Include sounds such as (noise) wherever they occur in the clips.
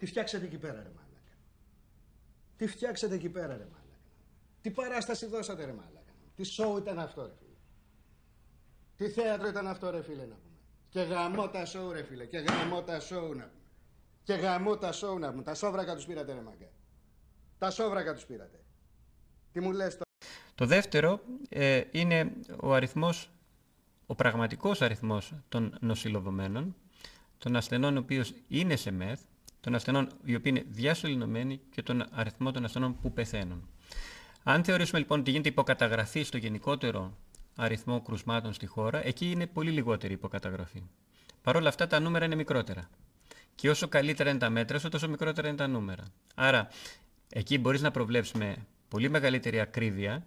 Τι φτιάξατε εκεί πέρα, ρε μάλακα. Τι φτιάξατε εκεί πέρα, ρε μάλακα. Τι παράσταση δώσατε, ρε μάλακα. Τι σοου ήταν αυτό, ρε φίλε. Τι θέατρο ήταν αυτό, ρε φίλε, να πούμε. Και γαμό τα σοου, ρε φίλε. Και γαμό τα σοου, να πούμε. Και γαμό τα σοου, να πούμε. Τα σόβρακα τους πήρατε, ρε μάγκα. Τα σόβρακα τους πήρατε. Τι μου λες τώρα. Το δεύτερο ε, είναι ο αριθμός, ο πραγματικός αριθμός των νοσηλοβωμένων, των ασθενών οι οποίοι είναι σε μεθ, των ασθενών οι οποίοι είναι διασωληνωμένοι και τον αριθμό των ασθενών που πεθαίνουν. Αν θεωρήσουμε λοιπόν ότι γίνεται υποκαταγραφή στο γενικότερο αριθμό κρουσμάτων στη χώρα, εκεί είναι πολύ λιγότερη υποκαταγραφή. Παρ' όλα αυτά τα νούμερα είναι μικρότερα. Και όσο καλύτερα είναι τα μέτρα, τόσο μικρότερα είναι τα νούμερα. Άρα, εκεί μπορείς να προβλέψεις με πολύ μεγαλύτερη ακρίβεια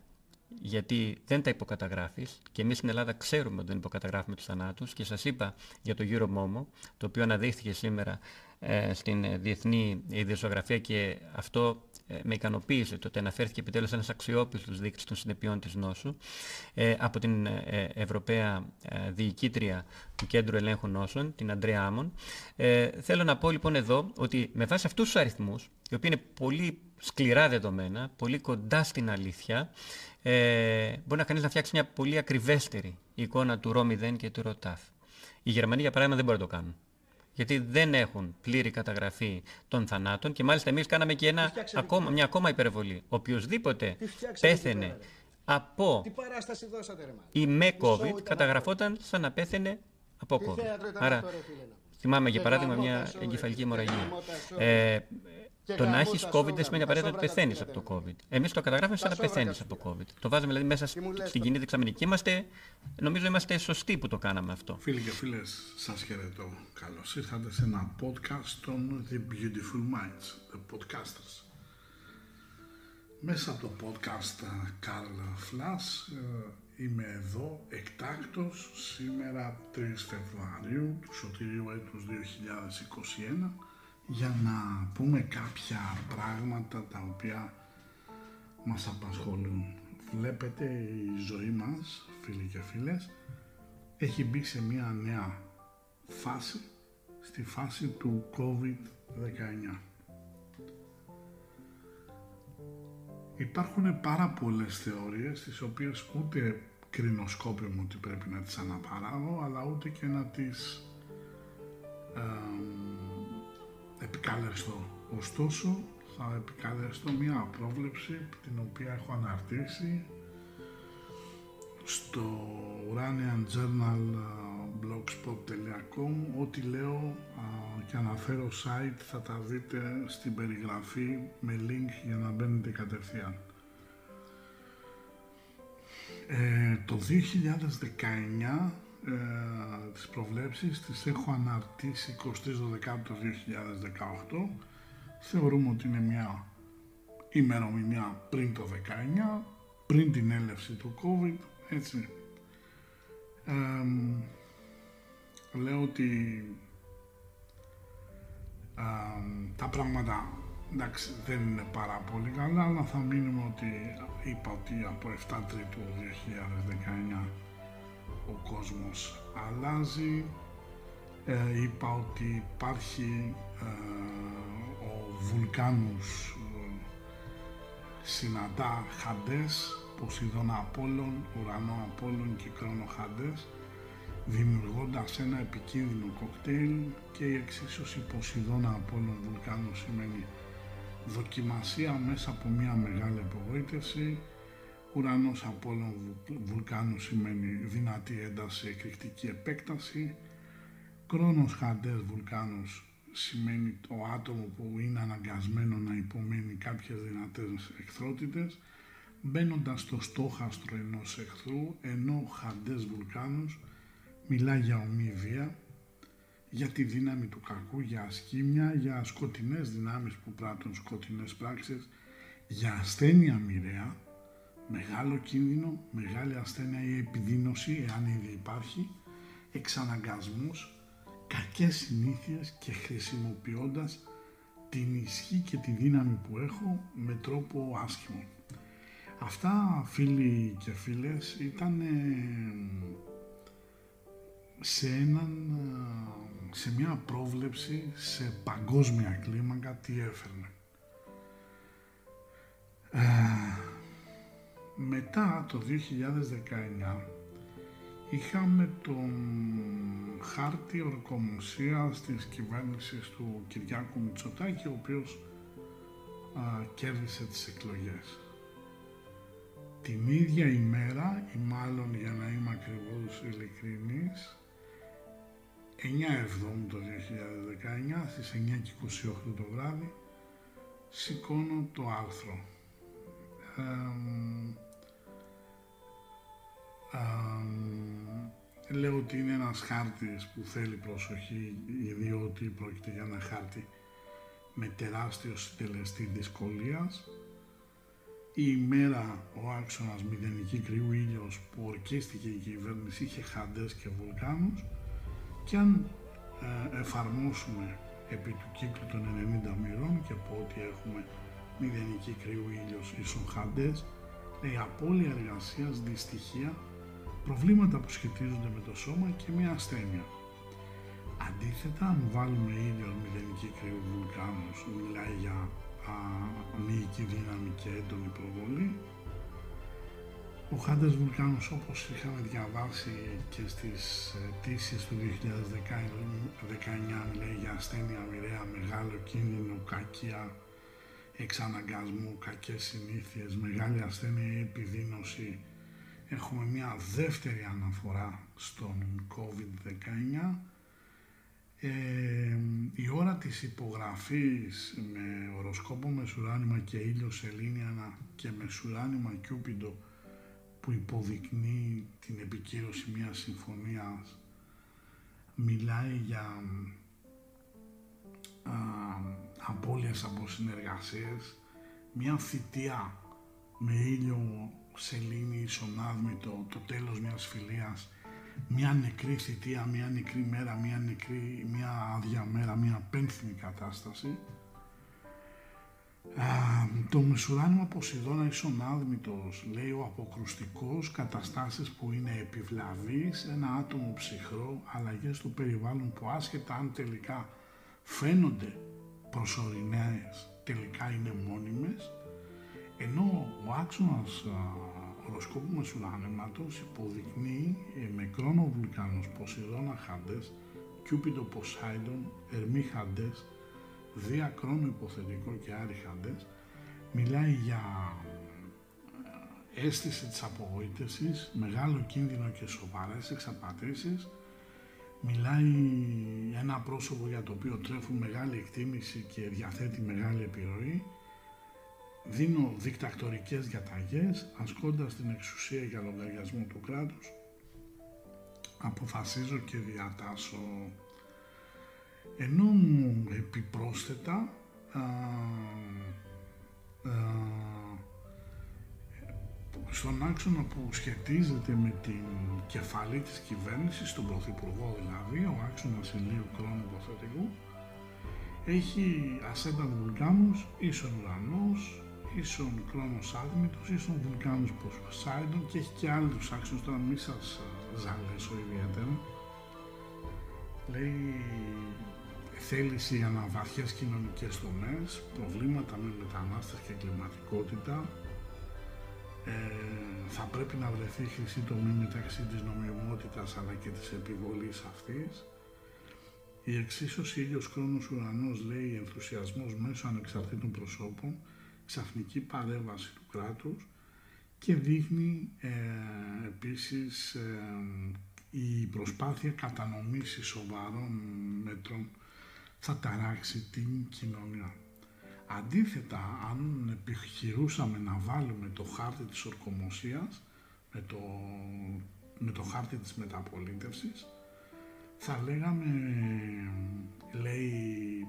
γιατί δεν τα υποκαταγράφεις και εμείς στην Ελλάδα ξέρουμε ότι δεν υποκαταγράφουμε τους θανάτους. Και σας είπα για το Euromomo, το οποίο αναδείχθηκε σήμερα ε, στην διεθνή ιδιοσιογραφία και αυτό ε, με ικανοποίησε το ότι αναφέρθηκε επιτέλους ένας αξιόπιστος δείκτης των συνεπειών της νόσου ε, από την ε, Ευρωπαία ε, Διοικήτρια του Κέντρου Ελέγχου Νόσων, την Αντρέα Άμον. θέλω να πω λοιπόν εδώ ότι με βάση αυτούς τους αριθμούς, οι οποίοι είναι πολύ σκληρά δεδομένα, πολύ κοντά στην αλήθεια, ε, μπορεί να κανείς να φτιάξει μια πολύ ακριβέστερη εικόνα του ρο και του ΡΟΤΑΦ. Οι Γερμανοί, για παράδειγμα, δεν μπορούν να το κάνουν. Γιατί δεν έχουν πλήρη καταγραφή των θανάτων και μάλιστα εμείς κάναμε και ένα, ακόμα, μια ακόμα υπερβολή. Οποιοδήποτε πέθαινε από Τι παράσταση δώσατε, ρε, ή με COVID καταγραφόταν σαν να πέθαινε από COVID. Άρα, θυμάμαι για παράδειγμα μια εγκεφαλική αιμορραγία. Ε, το να έχεις COVID δεν σημαίνει απαραίτητα ότι πεθαίνεις από το COVID. Εμείς το καταγράφουμε σαν να πεθαίνεις από το COVID. Το βάζουμε δηλαδή μέσα στην κοινή δεξαμενική. Είμαστε, νομίζω είμαστε σωστοί που το κάναμε αυτό. Φίλοι και φίλες, σας χαιρετώ. Καλώς ήρθατε σε ένα podcast των The Beautiful Minds, The Podcasters. Μέσα από το podcast Carl Flash ε, είμαι εδώ εκτάκτος σήμερα 3 Φεβρουαρίου του σωτηρίου έτους 2021 για να πούμε κάποια πράγματα τα οποία μας απασχολούν. Βλέπετε η ζωή μας, φίλοι και φίλες, έχει μπει σε μια νέα φάση, στη φάση του COVID-19. Υπάρχουν πάρα πολλές θεωρίες, τις οποίες ούτε κρινοσκόπιμο ότι πρέπει να τις αναπαράγω, αλλά ούτε και να τις επικαλεστώ. Ωστόσο, θα επικαλεστώ μια πρόβλεψη την οποία έχω αναρτήσει στο Uranian Journal blogspot.com ό,τι λέω και αναφέρω site θα τα δείτε στην περιγραφή με link για να μπαίνετε κατευθείαν. Ε, το 2019 ε, τις προβλέψεις τις έχω αναρτήσει 23 Δεκάτου 2018 θεωρούμε ότι είναι μια ημερομηνία πριν το 19 πριν την έλευση του COVID έτσι. Λέω ότι τα πράγματα εντάξει δεν είναι πάρα πολύ καλά αλλά θα μείνουμε ότι είπα ότι από 7 Τρίτου 2019 ο κόσμος αλλάζει. Ε, είπα ότι υπάρχει ε, ο Βουλκάνους ε, συναντά Χαντές, Ποσειδώνα Απόλλων, Ουρανό Απόλλων και Κρόνο Χαντές, δημιουργώντας ένα επικίνδυνο κοκτέιλ και η εξίσωση Ποσειδώνα Απόλλων Βουλκάνους σημαίνει δοκιμασία μέσα από μια μεγάλη απογοήτευση, Ουρανός Απόλλων Βουλκάνου σημαίνει δυνατή ένταση, εκρηκτική επέκταση. Κρόνος Χαντές Βουλκάνους σημαίνει το άτομο που είναι αναγκασμένο να υπομένει κάποιες δυνατές εχθρότητες μπαίνοντας στο στόχαστρο ενός εχθρού ενώ Χαντές Βουλκάνους μιλά για ομοιβία για τη δύναμη του κακού, για ασκήμια, για σκοτεινές δυνάμεις που πράττουν σκοτεινές πράξεις, για ασθένεια μοιραία, μεγάλο κίνδυνο, μεγάλη ασθένεια ή επιδείνωση, εάν ήδη υπάρχει, εξαναγκασμούς, κακές συνήθειες και χρησιμοποιώντας την ισχύ και τη δύναμη που έχω με τρόπο άσχημο. Αυτά φίλοι και φίλες ήταν σε έναν σε μια πρόβλεψη σε παγκόσμια κλίμακα τι έφερνε. Ε, μετά το 2019 είχαμε τον χάρτη ορκομοσίας της κυβέρνησης του Κυριάκου Μητσοτάκη, ο οποίος α, κέρδισε τις εκλογές. Την ίδια ημέρα, ή μάλλον για να είμαι ακριβώς ειλικρινής, 9 Εβδόμου το 2019, στις 9 και 28 το βράδυ, σηκώνω το άρθρο. Λέω ότι είναι ένας χάρτης που θέλει προσοχή, διότι πρόκειται για ένα χάρτη με τεράστιο συντελεστή δυσκολίας. Η ημέρα ο άξονας μηδενική κρυού ήλιος που ορκίστηκε η κυβέρνηση είχε χαντές και βουλκάνους και αν ε, εφαρμόσουμε επί του κύκλου των 90 μοιρών και πω ότι έχουμε μηδενική κρύου ήλιος ίσον χαντές, η απώλεια εργασίας, δυστυχία, προβλήματα που σχετίζονται με το σώμα και μια ασθένεια. Αντίθετα, αν βάλουμε ήλιο μηδενική κρύου βουλκάνους, μιλάει για α, μυϊκή δύναμη και έντονη προβολή, ο Χάντες Βουλκάνος όπως είχαμε διαβάσει και στις αιτήσεις του 2019 μιλάει για ασθένεια μοιραία, μεγάλο κίνδυνο, κακία, εξαναγκασμού, κακές συνήθειες, μεγάλη ασθένεια ή επιδείνωση. Έχουμε μια δεύτερη αναφορά στον COVID-19. Ε, η ώρα της υπογραφής με οροσκόπο Μεσουράνημα και ήλιο Σελήνιανα και Μεσουράνημα Κιούπιντο που υποδεικνύει την επικύρωση μιας συμφωνίας μιλάει για α, απώλειες από συνεργασίες, μια θητεία με ήλιο σελήνη ισονάδμητο, το τέλος μιας φιλίας μια νεκρή θητεία, μια νεκρή μέρα, μια νεκρή, μια άδεια μέρα, μια πένθυμη κατάσταση. Α, το μεσουράνημα Ποσειδώνα ίσον άδμητος, λέει ο αποκρουστικός, καταστάσεις που είναι επιβλαβείς, ένα άτομο ψυχρό, αλλαγές του περιβάλλον που άσχετα αν τελικά φαίνονται προσωρινές, τελικά είναι μόνιμες, ενώ ο άξονας οροσκόπου Μεσουράνεματος υποδεικνύει ε, με κρόνο βουλκάνους Ποσειδώνα Χάντες, Κιούπιντο Ποσάιντον, Ερμή Χάντες, Δία κρόνο υποθετικό και Άρη Χάντες, μιλάει για ε, αίσθηση της απογοήτευσης, μεγάλο κίνδυνο και σοβαρές εξαπατήσεις, μιλάει ένα πρόσωπο για το οποίο τρέφουν μεγάλη εκτίμηση και διαθέτει μεγάλη επιρροή, δίνω δικτακτορικές διαταγές ασκώντας την εξουσία για λογαριασμό του κράτους αποφασίζω και διατάσω. Ενώ επιπρόσθετα α, α, στον άξονα που σχετίζεται με την κεφαλή της κυβέρνησης, τον Πρωθυπουργό δηλαδή, ο άξονας ηλίου χρόνου υποθετικού, έχει ασέντα βουλκάνους, ίσον ουρανός, ίσον Κρόνος Άδμητος, ίσον Βουλκάνος Ποσάιντον και έχει και άλλους άξονες, τώρα μη σας ε, ζαλέσω ιδιαίτερα. Λέει θέληση για βαθιές κοινωνικές τομές, προβλήματα με μετανάστες και κλιματικότητα, ε, θα πρέπει να βρεθεί χρυσή τομή μεταξύ της νομιμότητας αλλά και της επιβολής αυτής. Η εξίσωση ήλιος χρόνος ουρανός λέει ενθουσιασμός μέσω ανεξαρτήτων προσώπων ξαφνική παρέμβαση του κράτους και δείχνει ε, επίσης ε, η προσπάθεια κατανομής σοβαρών μέτρων θα ταράξει την κοινωνία. Αντίθετα, αν επιχειρούσαμε να βάλουμε το χάρτη της ορκομοσίας με το, με το χάρτη της μεταπολίτευσης, θα λέγαμε, λέει,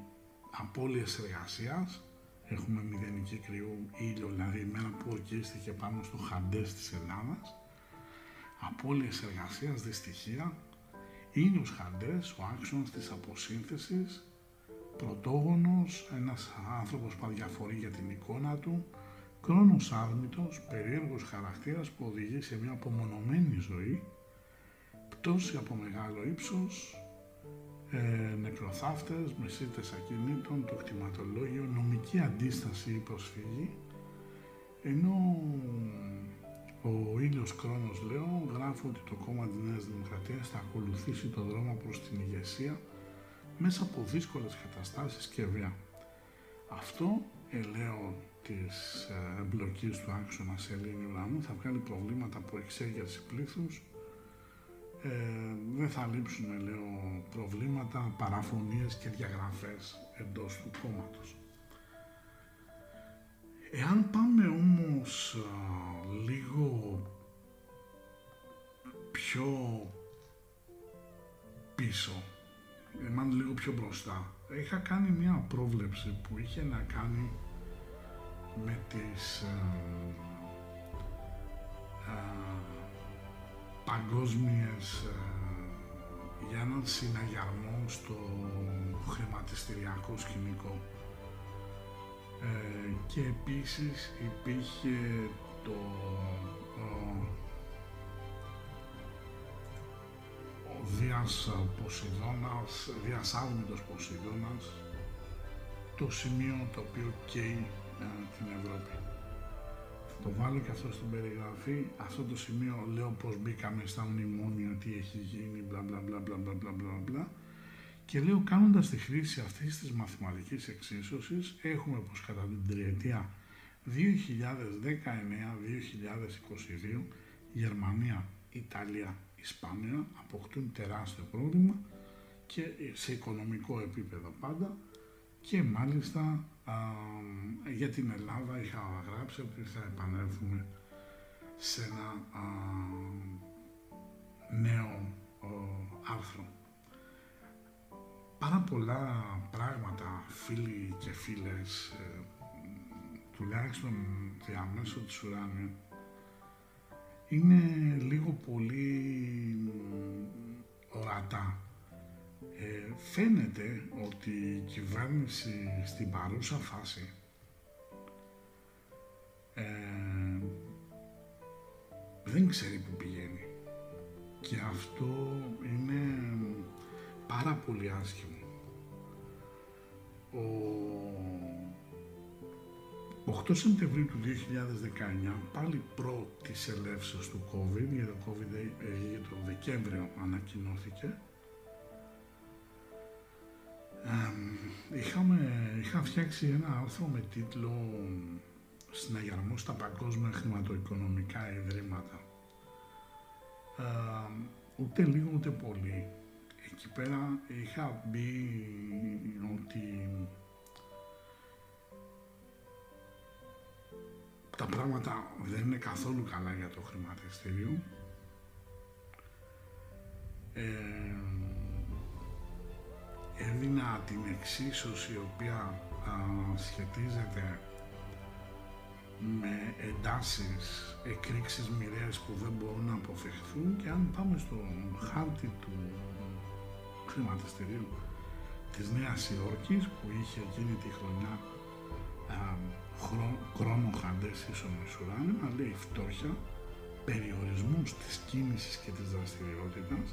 απώλειες εργασίας, έχουμε μηδενική κρυού ήλιο, δηλαδή η μέρα που ορκίστηκε πάνω στο χαντές της Ελλάδας, απώλειες εργασίας, δυστυχία, ήλιος χαντές, ο άξονας της αποσύνθεσης, πρωτόγονος, ένας άνθρωπος που αδιαφορεί για την εικόνα του, κρόνος άρμητος, περίεργος χαρακτήρας που οδηγεί σε μια απομονωμένη ζωή, πτώση από μεγάλο ύψος, ε, νεκροθάφτες, μεσίτες ακινήτων, το κτηματολόγιο, νομική αντίσταση ή προσφύγη, ενώ ο ήλιος Κρόνος λέω γράφει ότι το κόμμα της Νέας Δημοκρατίας θα ακολουθήσει το δρόμο προς την ηγεσία μέσα από δύσκολες καταστάσεις και βία. Αυτό, ελέω της ε, εμπλοκής του άξονα σε ελληνική ουρανού θα βγάλει προβλήματα από εξέγερση πλήθους, ε, δεν θα λείψουν, λέω, προβλήματα, παραφωνίες και διαγραφές εντός του κόμματος. Εάν πάμε όμως λίγο πιο πίσω, εάν λίγο πιο μπροστά, είχα κάνει μια πρόβλεψη που είχε να κάνει με τις ε, ε, παγκόσμιες για έναν συναγερμό στο χρηματιστηριακό σκηνικό ε, και επίσης υπήρχε το ο, ο Δίας Ποσειδώνας, Δίας Άλμητος Ποσειδώνας το σημείο το οποίο καίει ε, την Ευρώπη. Το βάλω και αυτό στην περιγραφή. Αυτό το σημείο λέω πώς μπήκαμε στα μνημόνια, τι έχει γίνει, μπλα μπλα μπλα μπλα μπλα μπλα μπλα. Και λέω κάνοντας τη χρήση αυτής της μαθηματικής εξίσωσης, έχουμε πω κατά την τριετία 2019-2022 Γερμανία, Ιταλία, Ισπανία αποκτούν τεράστιο πρόβλημα και σε οικονομικό επίπεδο πάντα και μάλιστα για την Ελλάδα είχα γράψει ότι θα επανέλθουμε σε ένα νέο άρθρο. Πάρα πολλά πράγματα φίλοι και φίλες ε, τουλάχιστον διαμέσου της ουράνιου είναι λίγο πολύ ορατά ε, φαίνεται ότι η κυβέρνηση στην παρούσα φάση ε, δεν ξέρει που πηγαίνει και αυτό είναι πάρα πολύ άσχημο. Ο 8 Σεπτεμβρίου του 2019, πάλι προ της ελεύσεως του COVID, γιατί το COVID ε, για το Δεκέμβριο ανακοινώθηκε, είχαμε, είχα φτιάξει ένα άρθρο με τίτλο «Συναγερμός στα παγκόσμια χρηματοοικονομικά ιδρύματα». ούτε λίγο ούτε πολύ. Εκεί πέρα είχα μπει ότι τα πράγματα δεν είναι καθόλου καλά για το χρηματιστήριο. Ε, έδινα την εξίσωση η οποία α, σχετίζεται με εντάσεις, εκρήξεις μοιραίες που δεν μπορούν να αποφευχθούν και αν πάμε στο χάρτη του χρηματιστηρίου της Νέας Υόρκης που είχε εκείνη τη χρονιά α, χρόνο χαντές ίσονος ουράνιμα λέει φτώχεια, περιορισμούς της κίνησης και της δραστηριότητας,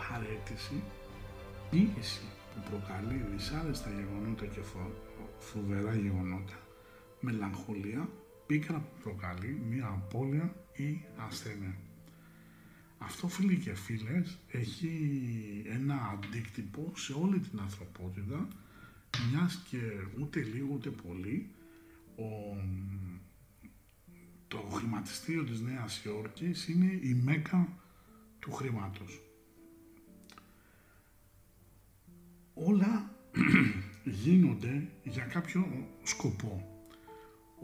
παρέτηση, πίεση που προκαλεί δυσάρεστα γεγονότα και φοβερά γεγονότα, μελαγχολία, πίκρα που προκαλεί μια απώλεια ή ασθένεια. Αυτό φίλοι και φίλες έχει ένα αντίκτυπο σε όλη την ανθρωπότητα μιας και ούτε λίγο ούτε πολύ ο, το χρηματιστήριο της Νέας Υόρκης είναι η μέκα του χρήματος. Όλα (clears throat) γίνονται για κάποιο σκοπό.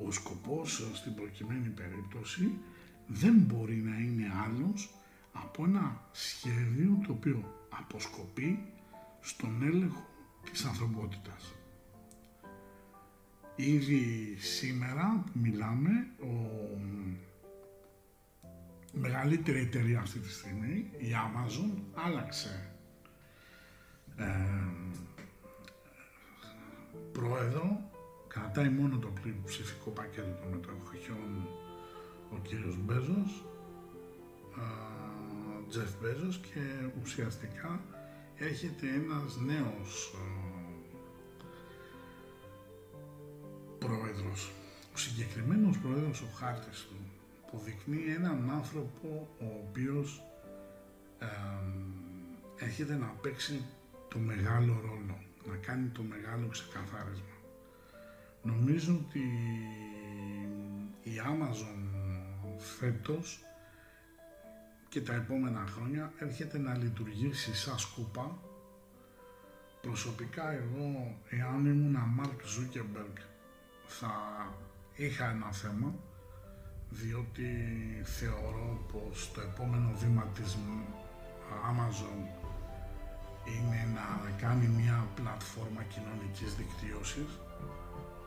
Ο σκοπός στην προκειμένη περίπτωση δεν μπορεί να είναι άλλος από ένα σχέδιο το οποίο αποσκοπεί στον έλεγχο της ανθρωπότητας. Ήδη σήμερα μιλάμε, ο μεγαλύτερη εταιρεία αυτή τη στιγμή, η Amazon, άλλαξε πρόεδρο, κρατάει μόνο το ψηφικό πακέτο των μετοχιών ο κύριος Μπέζος, Τζεφ Μπέζος και ουσιαστικά έρχεται ένας νέος ε, πρόεδρος. Ο συγκεκριμένος πρόεδρος, ο χάρτης του, αποδεικνύει έναν άνθρωπο ο οποίος ε, έρχεται να παίξει το μεγάλο ρόλο, να κάνει το μεγάλο ξεκαθάρισμα. Νομίζω ότι η Amazon φέτος και τα επόμενα χρόνια έρχεται να λειτουργήσει σαν σκούπα. Προσωπικά εγώ, εάν ήμουν Μάρκ Ζούκεμπεργκ, θα είχα ένα θέμα, διότι θεωρώ πως το επόμενο βήμα της Amazon είναι να κάνει μια πλατφόρμα κοινωνικής δικτύωσης,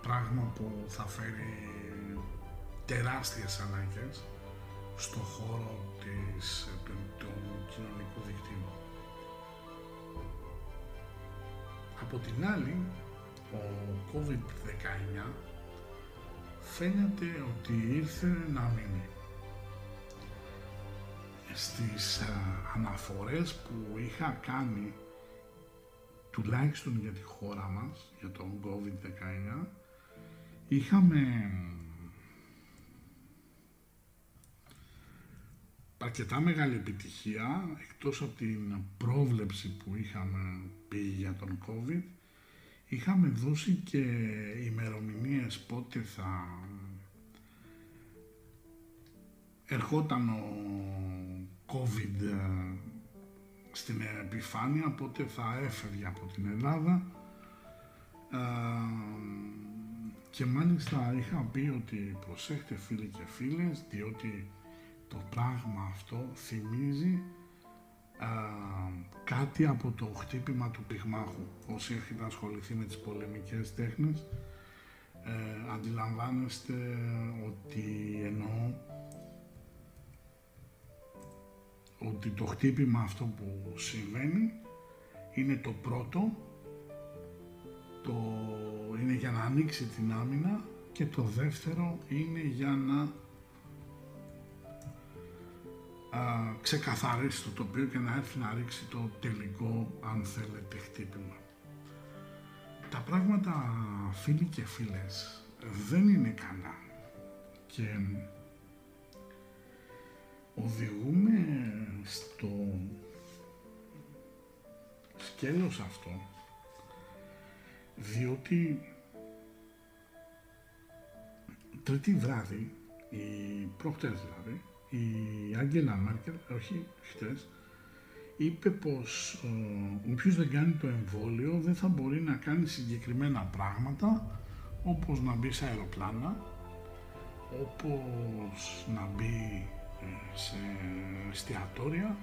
πράγμα που θα φέρει τεράστιες ανάγκες στο χώρο της, του, του κοινωνικού δικτύου. Από την άλλη, ο COVID-19 φαίνεται ότι ήρθε να μείνει. Στις α, αναφορές που είχα κάνει τουλάχιστον για τη χώρα μας, για τον COVID-19, είχαμε αρκετά μεγάλη επιτυχία, εκτός από την πρόβλεψη που είχαμε πει για τον COVID, είχαμε δώσει και ημερομηνίες πότε θα ερχόταν ο COVID ε, στην επιφάνεια, πότε θα έφευγε από την Ελλάδα ε, και μάλιστα είχα πει ότι προσέχτε φίλοι και φίλες διότι το πράγμα αυτό θυμίζει α, κάτι από το χτύπημα του πυγμάχου. Όσοι έχετε ασχοληθεί με τις πολεμικές τέχνες, ε, αντιλαμβάνεστε ότι εννοώ ότι το χτύπημα αυτό που συμβαίνει είναι το πρώτο, το, είναι για να ανοίξει την άμυνα και το δεύτερο είναι για να α, ξεκαθαρίσει το τοπίο και να έρθει να ρίξει το τελικό, αν θέλετε, χτύπημα. Τα πράγματα, φίλοι και φίλες, δεν είναι καλά και οδηγούμε στο σκέλος αυτό διότι τρίτη βράδυ, η προχτές δηλαδή, η Άγγελα Μάρκελ, όχι χτες, είπε πως ε, όποιος δεν κάνει το εμβόλιο δεν θα μπορεί να κάνει συγκεκριμένα πράγματα όπως να μπει σε αεροπλάνα, όπως να μπει ε, σε εστιατόρια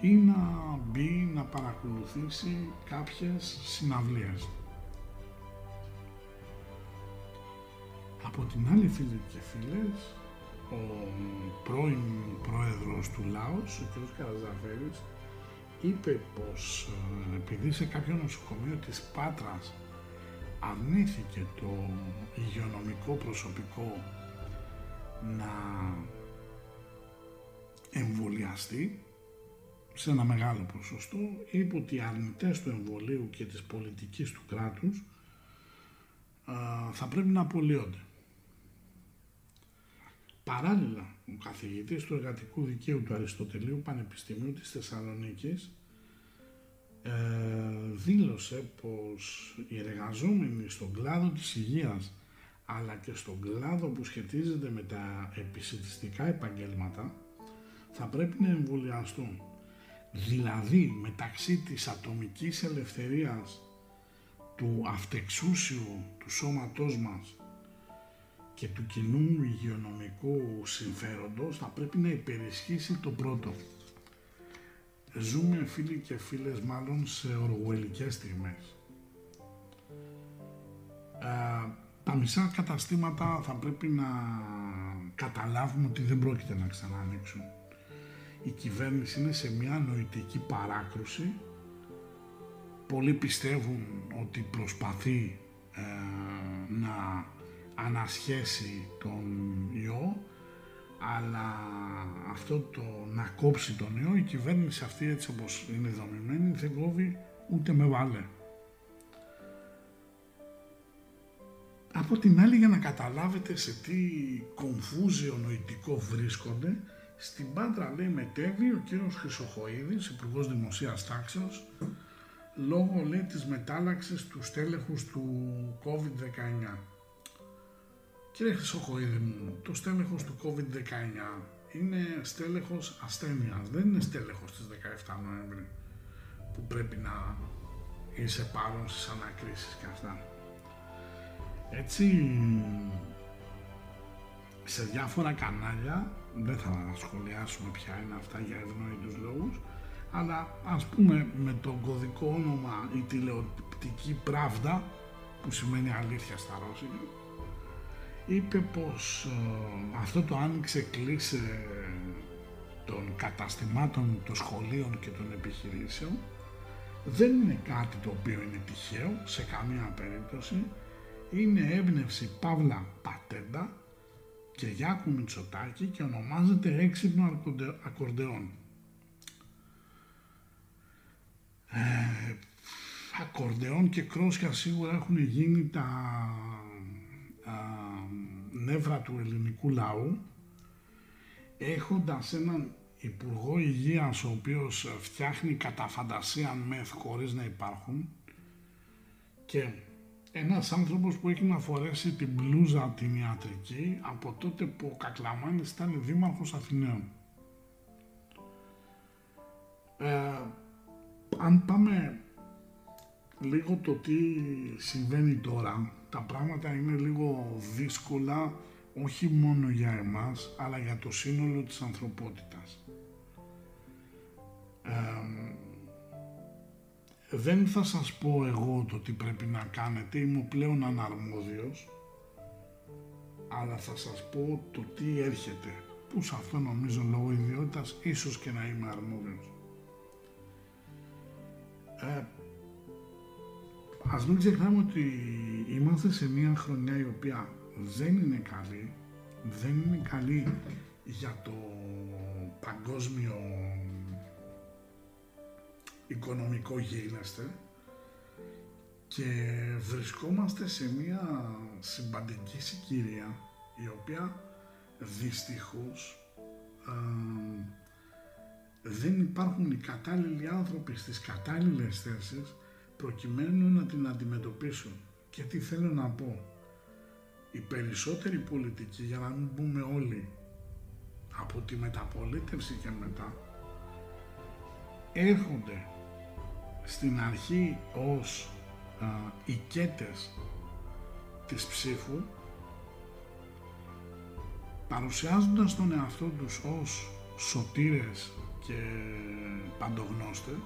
ή να μπει να παρακολουθήσει κάποιες συναυλίες. Από την άλλη φίλοι και φίλες, ο πρώην πρόεδρος του Λάος, ο κ. Καραζαφέρης, είπε πως ε, επειδή σε κάποιο νοσοκομείο της Πάτρας αρνήθηκε το υγειονομικό προσωπικό να εμβολιαστεί σε ένα μεγάλο ποσοστό, είπε ότι οι αρνητές του εμβολίου και της πολιτικής του κράτους ε, θα πρέπει να απολύονται. Παράλληλα, ο καθηγητής του εργατικού δικαίου του Αριστοτελείου Πανεπιστημίου της Θεσσαλονίκης ε, δήλωσε πως οι εργαζόμενοι στον κλάδο της υγείας αλλά και στον κλάδο που σχετίζεται με τα επισητιστικά επαγγέλματα θα πρέπει να εμβολιαστούν. Δηλαδή μεταξύ της ατομικής ελευθερίας του αυτεξούσιου του σώματός μας και του κοινού υγειονομικού συμφέροντος θα πρέπει να υπερισχύσει το πρώτο. Ζούμε φίλοι και φίλες μάλλον σε οργουελικές στιγμές. Ε, τα μισά καταστήματα θα πρέπει να καταλάβουμε ότι δεν πρόκειται να ξανανοίξουν. Η κυβέρνηση είναι σε μια νοητική παράκρουση. Πολλοί πιστεύουν ότι προσπαθεί ε, να ανασχέσει τον ιό, αλλά αυτό το να κόψει το νέο, η κυβέρνηση αυτή έτσι όπως είναι δομημένη δεν κόβει ούτε με βάλε. Από την άλλη για να καταλάβετε σε τι κομφούζιο νοητικό βρίσκονται, στην Πάντρα λέει μετέβη ο κύριος Χρυσοχοίδης, Υπουργός Δημοσίας Τάξεως, λόγω λέει της μετάλλαξης του στέλεχους του COVID-19. Κύριε Χρυσοχοίδη μου, το στέλεχος του COVID-19 είναι στέλεχος ασθένειας, δεν είναι στέλεχος της 17 Νοέμβρη που πρέπει να είσαι παρόν στις ανακρίσεις και αυτά. Έτσι, σε διάφορα κανάλια, δεν θα σχολιάσουμε ποια είναι αυτά για ευνοήτους λόγους, αλλά ας πούμε με το κωδικό όνομα η τηλεοπτική Πράβδα, που σημαίνει αλήθεια στα ρώσικα, είπε πως ε, αυτό το άνοιξε κλείσε των καταστημάτων, των σχολείων και των επιχειρήσεων δεν είναι κάτι το οποίο είναι τυχαίο σε καμία περίπτωση. Είναι έμπνευση Παύλα Πατέντα και Γιάκου Μητσοτάκη και ονομάζεται έξυπνο ακορντεόν. Ε, ακορντεόν και κρόσια σίγουρα έχουν γίνει τα νεύρα του ελληνικού λαού έχοντας έναν Υπουργό Υγείας ο οποίος φτιάχνει κατά φαντασία μεθ χωρίς να υπάρχουν και ένας άνθρωπος που έχει να φορέσει την μπλούζα την ιατρική από τότε που ο Κακλαμάνης ήταν δήμαρχος Αθηναίων. Ε, αν πάμε λίγο το τι συμβαίνει τώρα, τα πράγματα είναι λίγο δύσκολα όχι μόνο για εμάς, αλλά για το σύνολο της ανθρωπότητας. Δεν θα σας πω εγώ το τι πρέπει να κάνετε, είμαι πλέον αναρμόδιος, αλλά θα σας πω το τι έρχεται, που σε αυτό νομίζω λόγω ιδιότητας ίσως και να είμαι αρμόδιος. Ε, ας μην ξεχνάμε ότι είμαστε σε μια χρονιά η οποία δεν είναι καλή, δεν είναι καλή για το παγκόσμιο οικονομικό γίγνεσθε και βρισκόμαστε σε μια συμπαντική συγκυρία η οποία δυστυχώς δεν υπάρχουν οι κατάλληλοι άνθρωποι στις κατάλληλες θέσεις προκειμένου να την αντιμετωπίσουν. Και τι θέλω να πω. Οι περισσότεροι πολιτικοί, για να μην πούμε όλοι, από τη μεταπολίτευση και μετά, έρχονται στην αρχή ως α, οικέτες της ψήφου παρουσιάζοντας τον εαυτό τους ως σωτήρες και παντογνώστες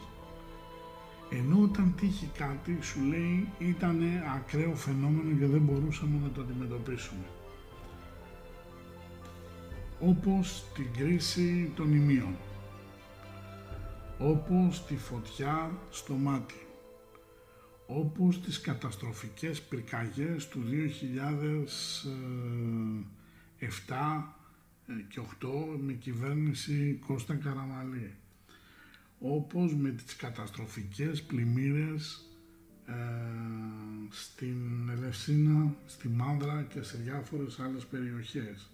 ενώ όταν τύχει κάτι σου λέει ήταν ακραίο φαινόμενο και δεν μπορούσαμε να το αντιμετωπίσουμε. Όπως την κρίση των ημείων όπως τη φωτιά στο μάτι, όπως τις καταστροφικές πυρκαγιές του 2007 ε, και 8 με κυβέρνηση Κώστα Καραμαλή, όπως με τις καταστροφικές πλημμύρες ε, στην Ελευσίνα, στη Μάνδρα και σε διάφορες άλλες περιοχές.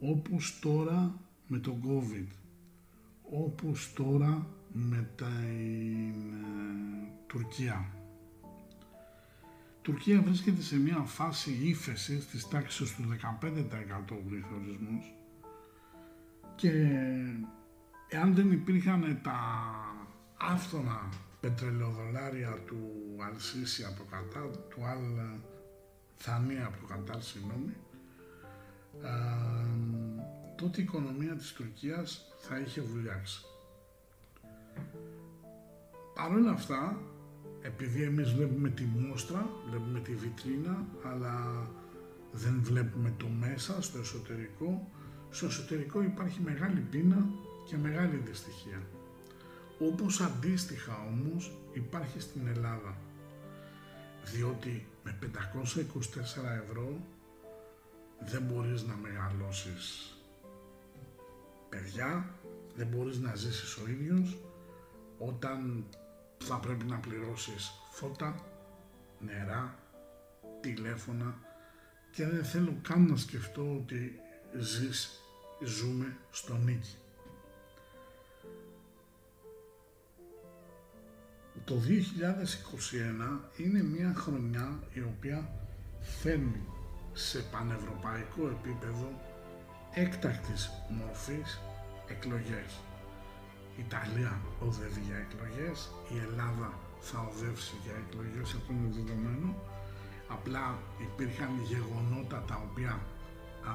Όπως τώρα με το COVID όπως τώρα με την ε, Τουρκία. Η Τουρκία βρίσκεται σε μια φάση ύφεσης της τάξης του 15% πληθωρισμός και εάν δεν υπήρχαν τα άφθονα πετρελαιοδολάρια του Αλσίση από το Κατάρ, του Αλ Θανία από το Κατάρ, συγγνώμη, τότε η οικονομία της Τουρκίας θα είχε βουλιάξει. Παρ' όλα αυτά, επειδή εμείς βλέπουμε τη μόστρα, βλέπουμε τη βιτρίνα, αλλά δεν βλέπουμε το μέσα, στο εσωτερικό, στο εσωτερικό υπάρχει μεγάλη πείνα και μεγάλη δυστυχία. Όπως αντίστοιχα όμως υπάρχει στην Ελλάδα. Διότι με 524 ευρώ δεν μπορείς να μεγαλώσεις παιδιά, δεν μπορείς να ζήσεις ο ίδιος όταν θα πρέπει να πληρώσεις φώτα, νερά, τηλέφωνα και δεν θέλω καν να σκεφτώ ότι ζεις, ζούμε στο νίκη. Το 2021 είναι μια χρονιά η οποία φέρνει σε πανευρωπαϊκό επίπεδο έκτακτης μορφής εκλογές. Η Ιταλία οδεύει για εκλογές, η Ελλάδα θα οδεύσει για εκλογές, αυτό είναι δεδομένο. Απλά υπήρχαν γεγονότα τα οποία α,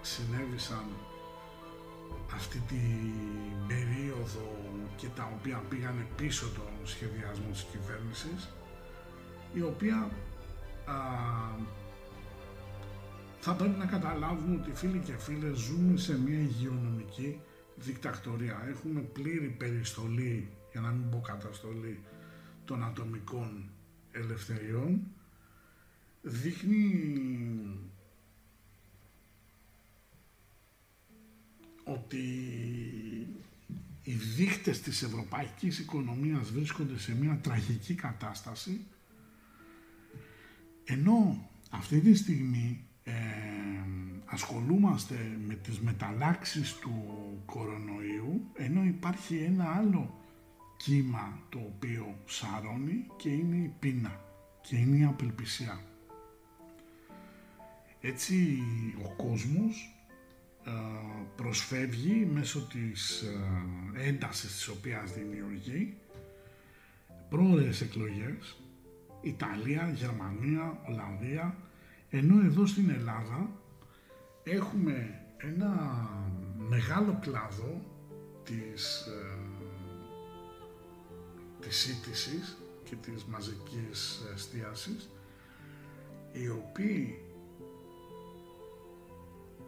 συνέβησαν αυτή την περίοδο και τα οποία πήγανε πίσω τον σχεδιασμό της κυβέρνησης η οποία α, θα πρέπει να καταλάβουμε ότι φίλοι και φίλες ζούμε σε μια υγειονομική δικτακτορία. Έχουμε πλήρη περιστολή, για να μην πω καταστολή, των ατομικών ελευθεριών. Δείχνει ότι οι δείχτες της ευρωπαϊκής οικονομίας βρίσκονται σε μια τραγική κατάσταση ενώ αυτή τη στιγμή ε, ασχολούμαστε με τις μεταλλάξεις του κορονοϊού ενώ υπάρχει ένα άλλο κύμα το οποίο σαρώνει και είναι η πείνα και είναι η απελπισία. Έτσι ο κόσμος ε, προσφεύγει μέσω της ε, έντασης της οποίας δημιουργεί πρόορες εκλογές Ιταλία, Γερμανία, Ολλανδία ενώ εδώ στην Ελλάδα έχουμε ένα μεγάλο κλάδο της, ε, της σύντησης και της μαζικής εστίασης οι οποίοι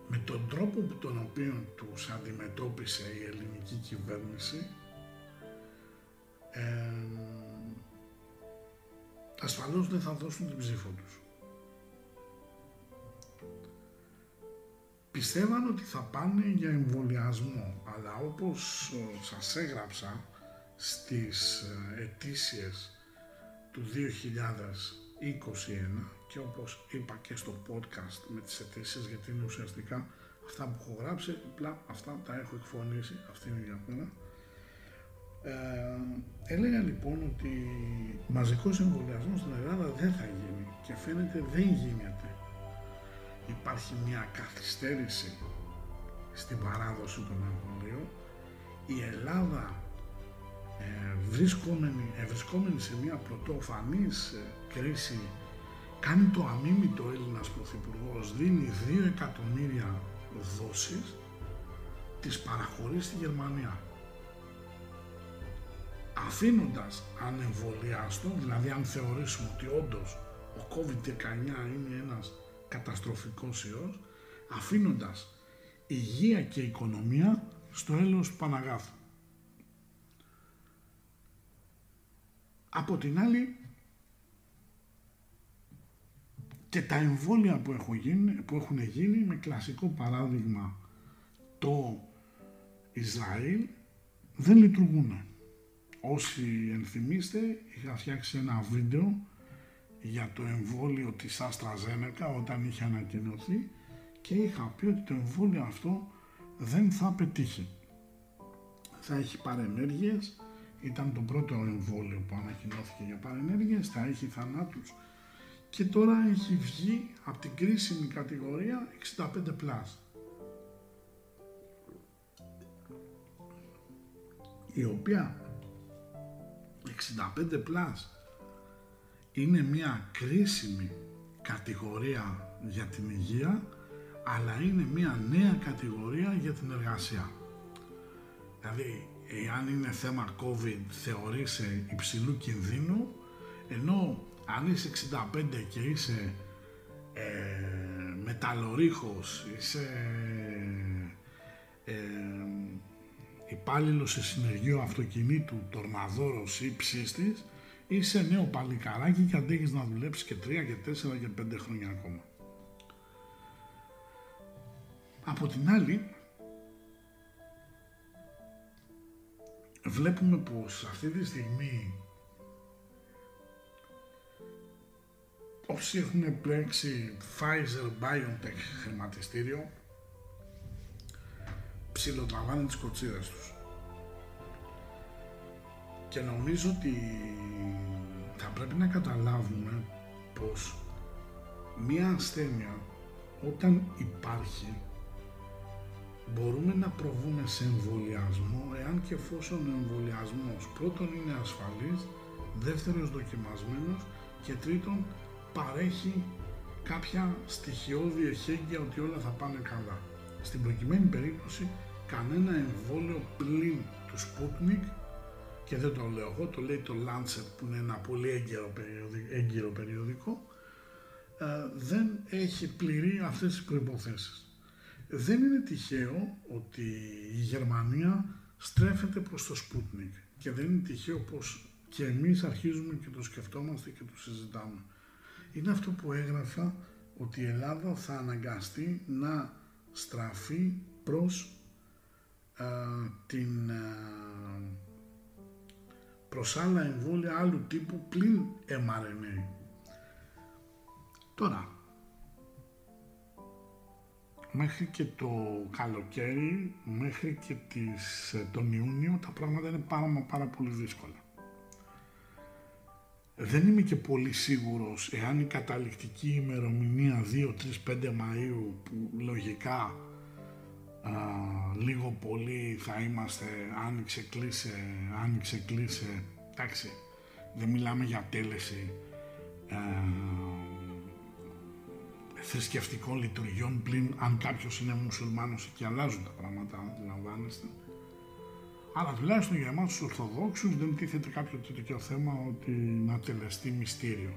με τον τρόπο που τον οποίο τους αντιμετώπισε η ελληνική κυβέρνηση ε, ασφαλώς δεν θα δώσουν την ψήφο τους. Πιστεύαν ότι θα πάνε για εμβολιασμό, αλλά όπως σας έγραψα στις ε, ετήσιες του 2021 και όπως είπα και στο podcast με τις αιτήσεις γιατί είναι ουσιαστικά αυτά που έχω γράψει, απλά αυτά τα έχω εκφωνήσει, αυτή είναι η διαφορά. Ε, έλεγα λοιπόν ότι μαζικός εμβολιασμός στην Ελλάδα δεν θα γίνει και φαίνεται δεν γίνεται. Υπάρχει μια καθυστέρηση στην παράδοση των εμβολίων. Η Ελλάδα ε, βρισκόμενη, ε, βρισκόμενη σε μια πρωτοφανής ε, κρίση κάνει το αμήμητο Έλληνας Πρωθυπουργός, δίνει 2 εκατομμύρια δόσεις, τις παραχωρεί στη Γερμανία. Αφήνοντας ανεμβολιάστο, δηλαδή αν θεωρήσουμε ότι όντως ο COVID-19 είναι ένας καταστροφικός ιός, αφήνοντας υγεία και οικονομία στο έλεος του Παναγάθου. Από την άλλη, και τα εμβόλια που, έχω γίνει, που έχουν γίνει με κλασικό παράδειγμα το Ισραήλ δεν λειτουργούν. Όσοι ενθυμίστε είχα φτιάξει ένα βίντεο για το εμβόλιο της Αστραζένεκα όταν είχε ανακοινωθεί και είχα πει ότι το εμβόλιο αυτό δεν θα πετύχει. Θα έχει παρενέργειες, ήταν το πρώτο εμβόλιο που ανακοινώθηκε για παρενέργειες, θα έχει θανάτους και τώρα έχει βγει από την κρίσιμη κατηγορία 65+. η οποία 65+, είναι μια κρίσιμη κατηγορία για την υγεία αλλά είναι μια νέα κατηγορία για την εργασία. Δηλαδή, εάν είναι θέμα COVID θεωρείσαι υψηλού κινδύνου ενώ αν είσαι 65 και είσαι ε, μεταλλορίχος, είσαι ε, υπάλληλος σε συνεργείο αυτοκινήτου, τορναδόρος ή ψήστης, είσαι νέο παλικαράκι και αντέχεις να δουλέψεις και 3 και 4 και 5 χρόνια ακόμα. Από την άλλη, βλέπουμε πως αυτή τη στιγμή όσοι έχουν πλέξει Pfizer BioNTech χρηματιστήριο ψιλοτραβάνε τις κοτσίδες τους. Και νομίζω ότι θα πρέπει να καταλάβουμε πως μία ασθένεια όταν υπάρχει μπορούμε να προβούμε σε εμβολιασμό εάν και εφόσον ο εμβολιασμός πρώτον είναι ασφαλής, δεύτερος δοκιμασμένος και τρίτον παρέχει κάποια στοιχειώδη εχέγγυα ότι όλα θα πάνε καλά. Στην προκειμένη περίπτωση κανένα εμβόλιο πλην του Sputnik και δεν το λέω εγώ, το λέει το Lancet που είναι ένα πολύ έγκυρο, έγκυρο περιοδικό ε, δεν έχει πληρεί αυτές τις προϋποθέσεις. Δεν είναι τυχαίο ότι η Γερμανία στρέφεται προς το Sputnik και δεν είναι τυχαίο πως και εμείς αρχίζουμε και το σκεφτόμαστε και το συζητάμε. Είναι αυτό που έγραφα ότι η Ελλάδα θα αναγκαστεί να στραφεί προς α, την προς άλλα εμβόλια άλλου τύπου πλην mRNA. Τώρα, μέχρι και το καλοκαίρι, μέχρι και τις, ε, τον Ιούνιο, τα πράγματα είναι πάρα, πάρα πολύ δύσκολα. Δεν είμαι και πολύ σίγουρος εάν η καταληκτική ημερομηνία 2-3-5 Μαΐου που λογικά α, λίγο πολύ θα είμαστε άνοιξε κλείσε, άνοιξε κλείσε, εντάξει δεν μιλάμε για τέλεση α, θρησκευτικών λειτουργιών πλην αν κάποιος είναι μουσουλμάνος και αλλάζουν τα πράγματα, αντιλαμβάνεστε. Αλλά τουλάχιστον για εμάς τους Ορθοδόξους δεν τίθεται κάποιο τέτοιο θέμα ότι να τελεστεί μυστήριο.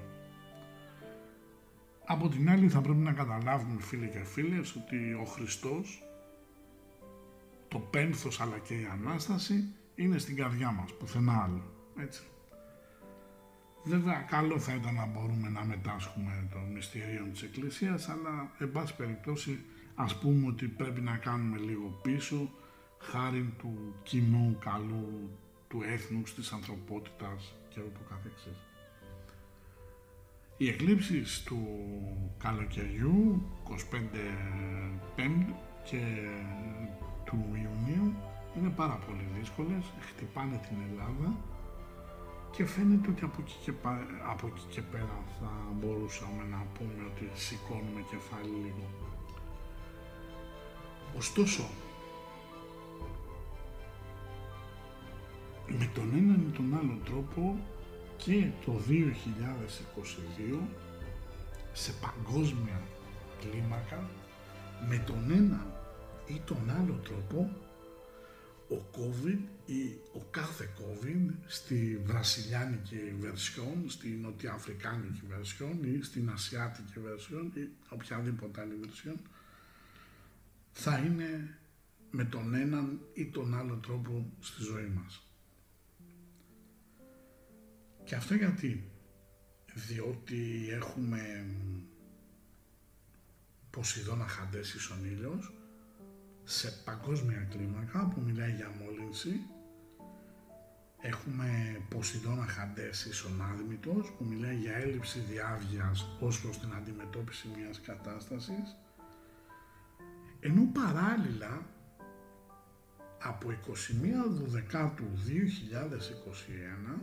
Από την άλλη θα πρέπει να καταλάβουμε φίλοι και φίλες ότι ο Χριστός, το πένθος αλλά και η Ανάσταση είναι στην καρδιά μας, πουθενά άλλο. Έτσι. Βέβαια καλό θα ήταν να μπορούμε να μετάσχουμε των μυστηρίων της Εκκλησίας, αλλά εν πάση περιπτώσει ας πούμε ότι πρέπει να κάνουμε λίγο πίσω, χάρη του κοινού καλού, του έθνους, της ανθρωπότητας και ούτω καθεξής. Οι εκλήψεις του καλοκαιριού, 25 Πέμπτου και του Ιουνίου είναι πάρα πολύ δύσκολες, χτυπάνε την Ελλάδα και φαίνεται ότι από εκεί και, από εκεί και πέρα θα μπορούσαμε να πούμε ότι σηκώνουμε κεφάλι λίγο. Ωστόσο, με τον έναν ή τον άλλο τρόπο και το 2022 σε παγκόσμια κλίμακα με τον ένα ή τον άλλο τρόπο ο COVID ή ο κάθε COVID στη βρασιλιάνικη βερσιόν, στη νοτιοαφρικάνικη βερσιόν ή στην ασιάτικη βερσιόν ή οποιαδήποτε άλλη βερσιόν θα είναι με τον έναν ή τον άλλο τρόπο στη ζωή μας. Και αυτό γιατί, διότι έχουμε Ποσειδώνα Χαντές ίσον ήλιος, σε παγκόσμια κλίμακα που μιλάει για μόλυνση. Έχουμε Ποσειδώνα Χαντές Ισονάδμητος που μιλάει για έλλειψη διάβγειας ως προς την αντιμετώπιση μιας κατάστασης. Ενώ παράλληλα από 21 Δεκάτου 2021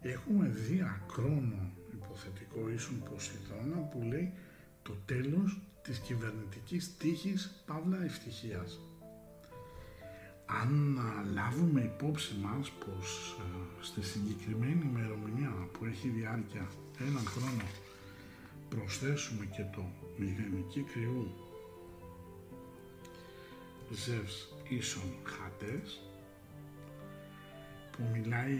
έχουμε δει ακρόνο υποθετικό ίσον Ποσειδώνα που λέει το τέλος της κυβερνητικής τύχης Παύλα Ευτυχίας. Αν λάβουμε υπόψη μας πως ε, στη συγκεκριμένη ημερομηνία που έχει διάρκεια έναν χρόνο προσθέσουμε και το μηδενική κρυού Ζεύς ίσον χατές που μιλάει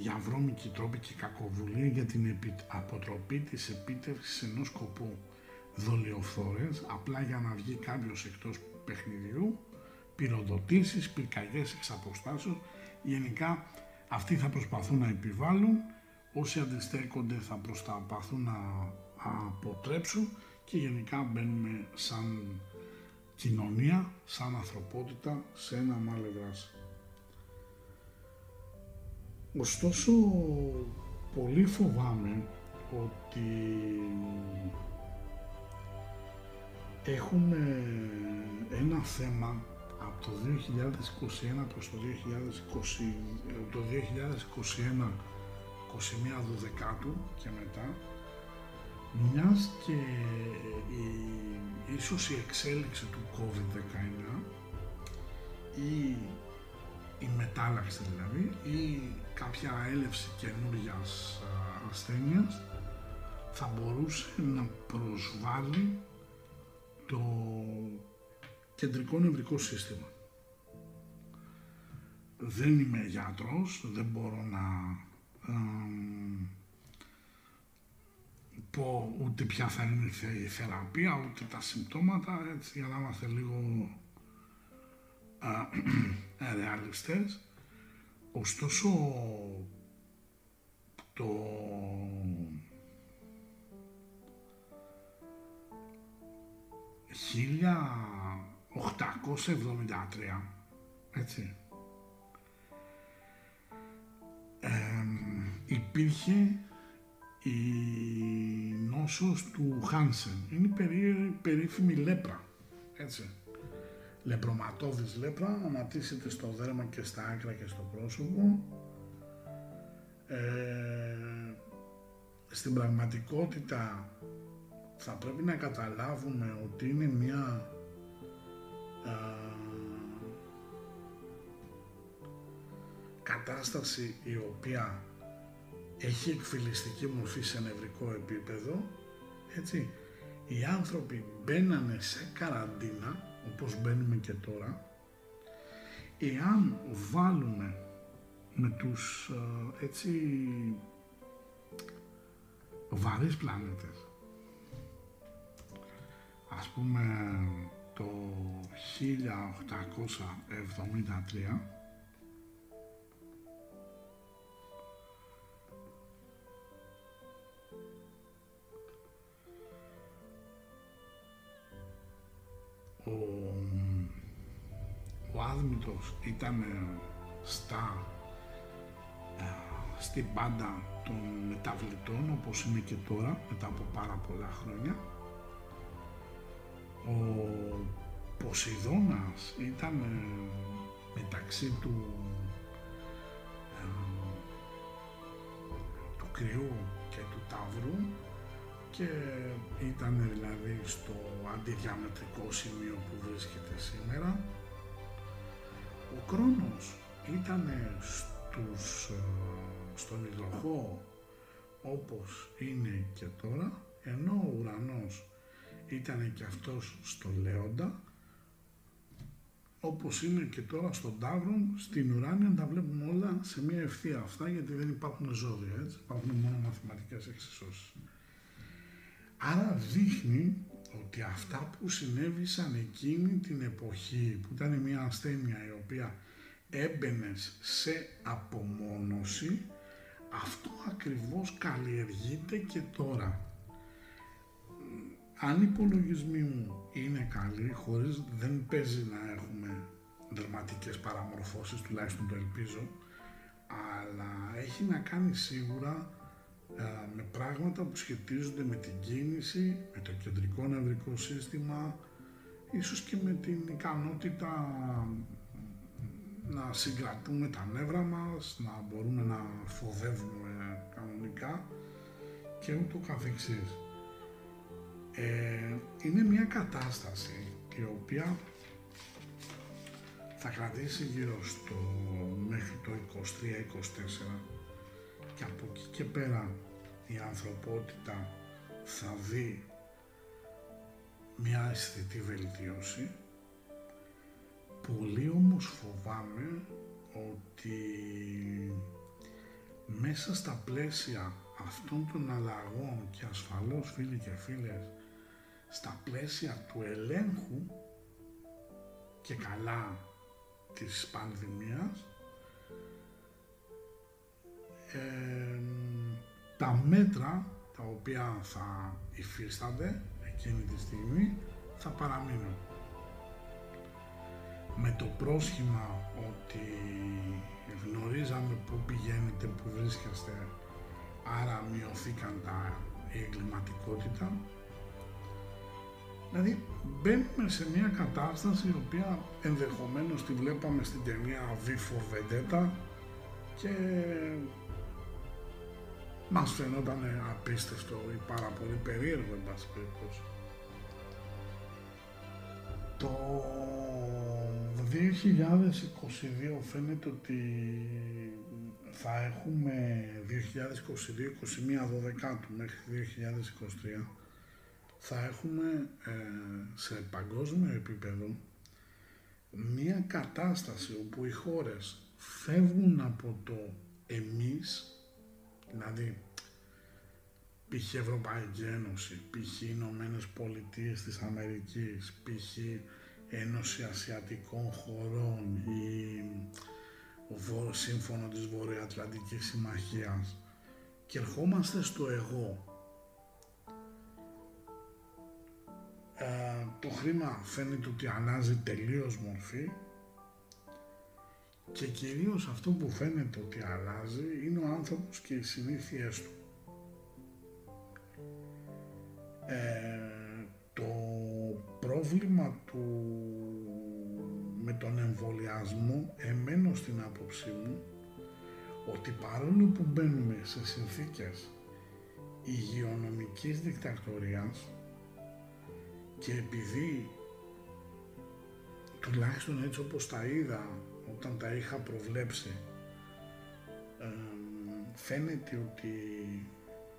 για βρώμικη τρόπη και κακοβουλία για την αποτροπή της επίτευξης ενός σκοπού δολιοφθόρες απλά για να βγει κάποιος εκτός παιχνιδιού, πυροδοτήσεις, πυρκαγιές εξ αποστάσεως, γενικά αυτοί θα προσπαθούν να επιβάλλουν, όσοι αντιστέκονται θα προσπαθούν να αποτρέψουν και γενικά μπαίνουμε σαν κοινωνία, σαν ανθρωπότητα, σε ένα μάλλον δράση. Ωστόσο, πολύ φοβάμαι ότι έχουμε ένα θέμα από το 2021 προς το 2020, το 2021 21 Δεκάτου και μετά μιας και η, ίσως η εξέλιξη του COVID-19 ή η μετάλλαξη δηλαδή ή κάποια έλευση καινούργιας ασθένειας θα μπορούσε να προσβάλλει το κεντρικό νευρικό σύστημα. Δεν είμαι γιατρός, δεν μπορώ να πω ούτε ποια θα είναι η θεραπεία, ούτε τα συμπτώματα, έτσι για να είμαστε λίγο α, (clears throat) ρεαλιστές. Ωστόσο, το χίλια 873, έτσι, υπήρχε η νόσος του Χάνσεν. Είναι περί, περίφημη λέπρα, έτσι. Λεπροματώδης λέπρα, ανατίσσεται στο δέρμα και στα άκρα και στο πρόσωπο. Ε, στην πραγματικότητα θα πρέπει να καταλάβουμε ότι είναι μια κατάσταση η οποία έχει εκφυλιστική μορφή σε νευρικό επίπεδο, έτσι, οι άνθρωποι μπαίνανε σε καραντίνα, όπως μπαίνουμε και τώρα, εάν βάλουμε με τους έτσι βαρύς πλανήτες, ας πούμε το 1873 ο, ο Άδμητος ήταν στα, ε, στην πάντα των μεταβλητών όπως είναι και τώρα μετά από πάρα πολλά χρόνια ο Ποσειδώνας ήταν ε, μεταξύ του ε, του κρυού και του ταύρου και ήταν δηλαδή στο αντιδιαμετρικό σημείο που βρίσκεται σήμερα. Ο Κρόνος ήταν στους, ε, στον υδροχό όπως είναι και τώρα, ενώ ο ουρανός ήταν και αυτός στο Λέοντα, όπως είναι και τώρα στον Ταύρο, στην ουράνια τα βλέπουμε όλα σε μια ευθεία αυτά, γιατί δεν υπάρχουν ζώδια, έτσι, υπάρχουν μόνο μαθηματικές εξισώσεις. Άρα δείχνει ότι αυτά που συνέβησαν εκείνη την εποχή που ήταν μια ασθένεια η οποία έμπαινε σε απομόνωση αυτό ακριβώς καλλιεργείται και τώρα. Αν οι υπολογισμοί μου είναι καλοί, χωρίς δεν παίζει να έχουμε δραματικές παραμορφώσεις, τουλάχιστον το ελπίζω, αλλά έχει να κάνει σίγουρα ε, με πράγματα που σχετίζονται με την κίνηση, με το κεντρικό νευρικό σύστημα, ίσως και με την ικανότητα να συγκρατούμε τα νεύρα μας, να μπορούμε να φοβεύουμε κανονικά και ούτω καθεξής. Ε, είναι μια κατάσταση η οποία θα κρατήσει γύρω στο μέχρι το 23-24 και από εκεί και πέρα η ανθρωπότητα θα δει μια αισθητή βελτίωση. Πολύ όμως φοβάμαι ότι μέσα στα πλαίσια αυτών των αλλαγών και ασφαλώς φίλοι και φίλες στα πλαίσια του ελέγχου και καλά της πανδημίας τα μέτρα τα οποία θα υφίστανται εκείνη τη στιγμή θα παραμείνουν. με το πρόσχημα ότι γνωρίζαμε πού πηγαίνετε, πού βρίσκεστε, άρα μειωθήκαν τα, η εγκληματικότητα. Δηλαδή μπαίνουμε σε μια κατάσταση η οποία ενδεχομένως τη βλέπαμε στην ταινία V for Vendetta και μας φαινόταν απίστευτο ή πάρα πολύ περίεργο εν πάση περιπτώσει. Το 2022 φαίνεται ότι θα έχουμε 2022-21 12 μέχρι 2023 θα έχουμε ε, σε παγκόσμιο επίπεδο μία κατάσταση όπου οι χώρες φεύγουν από το εμείς, δηλαδή π.χ. Ευρωπαϊκή Ένωση, π.χ. Ηνωμένες Πολιτείες της Αμερικής, π.χ. Ένωση Ασιατικών Χωρών ή ο Σύμφωνο της Βορειοατλαντικής Συμμαχίας και ερχόμαστε στο εγώ. Ε, το χρήμα φαίνεται ότι αλλάζει τελείως μορφή και κυρίως αυτό που φαίνεται ότι αλλάζει είναι ο άνθρωπος και οι συνήθειές του. Ε, το πρόβλημα του με τον εμβολιασμό εμένω στην άποψή μου ότι παρόλο που μπαίνουμε σε συνθήκες υγειονομικής δικτακτορίας και επειδή τουλάχιστον έτσι όπως τα είδα όταν τα είχα προβλέψει φαίνεται ότι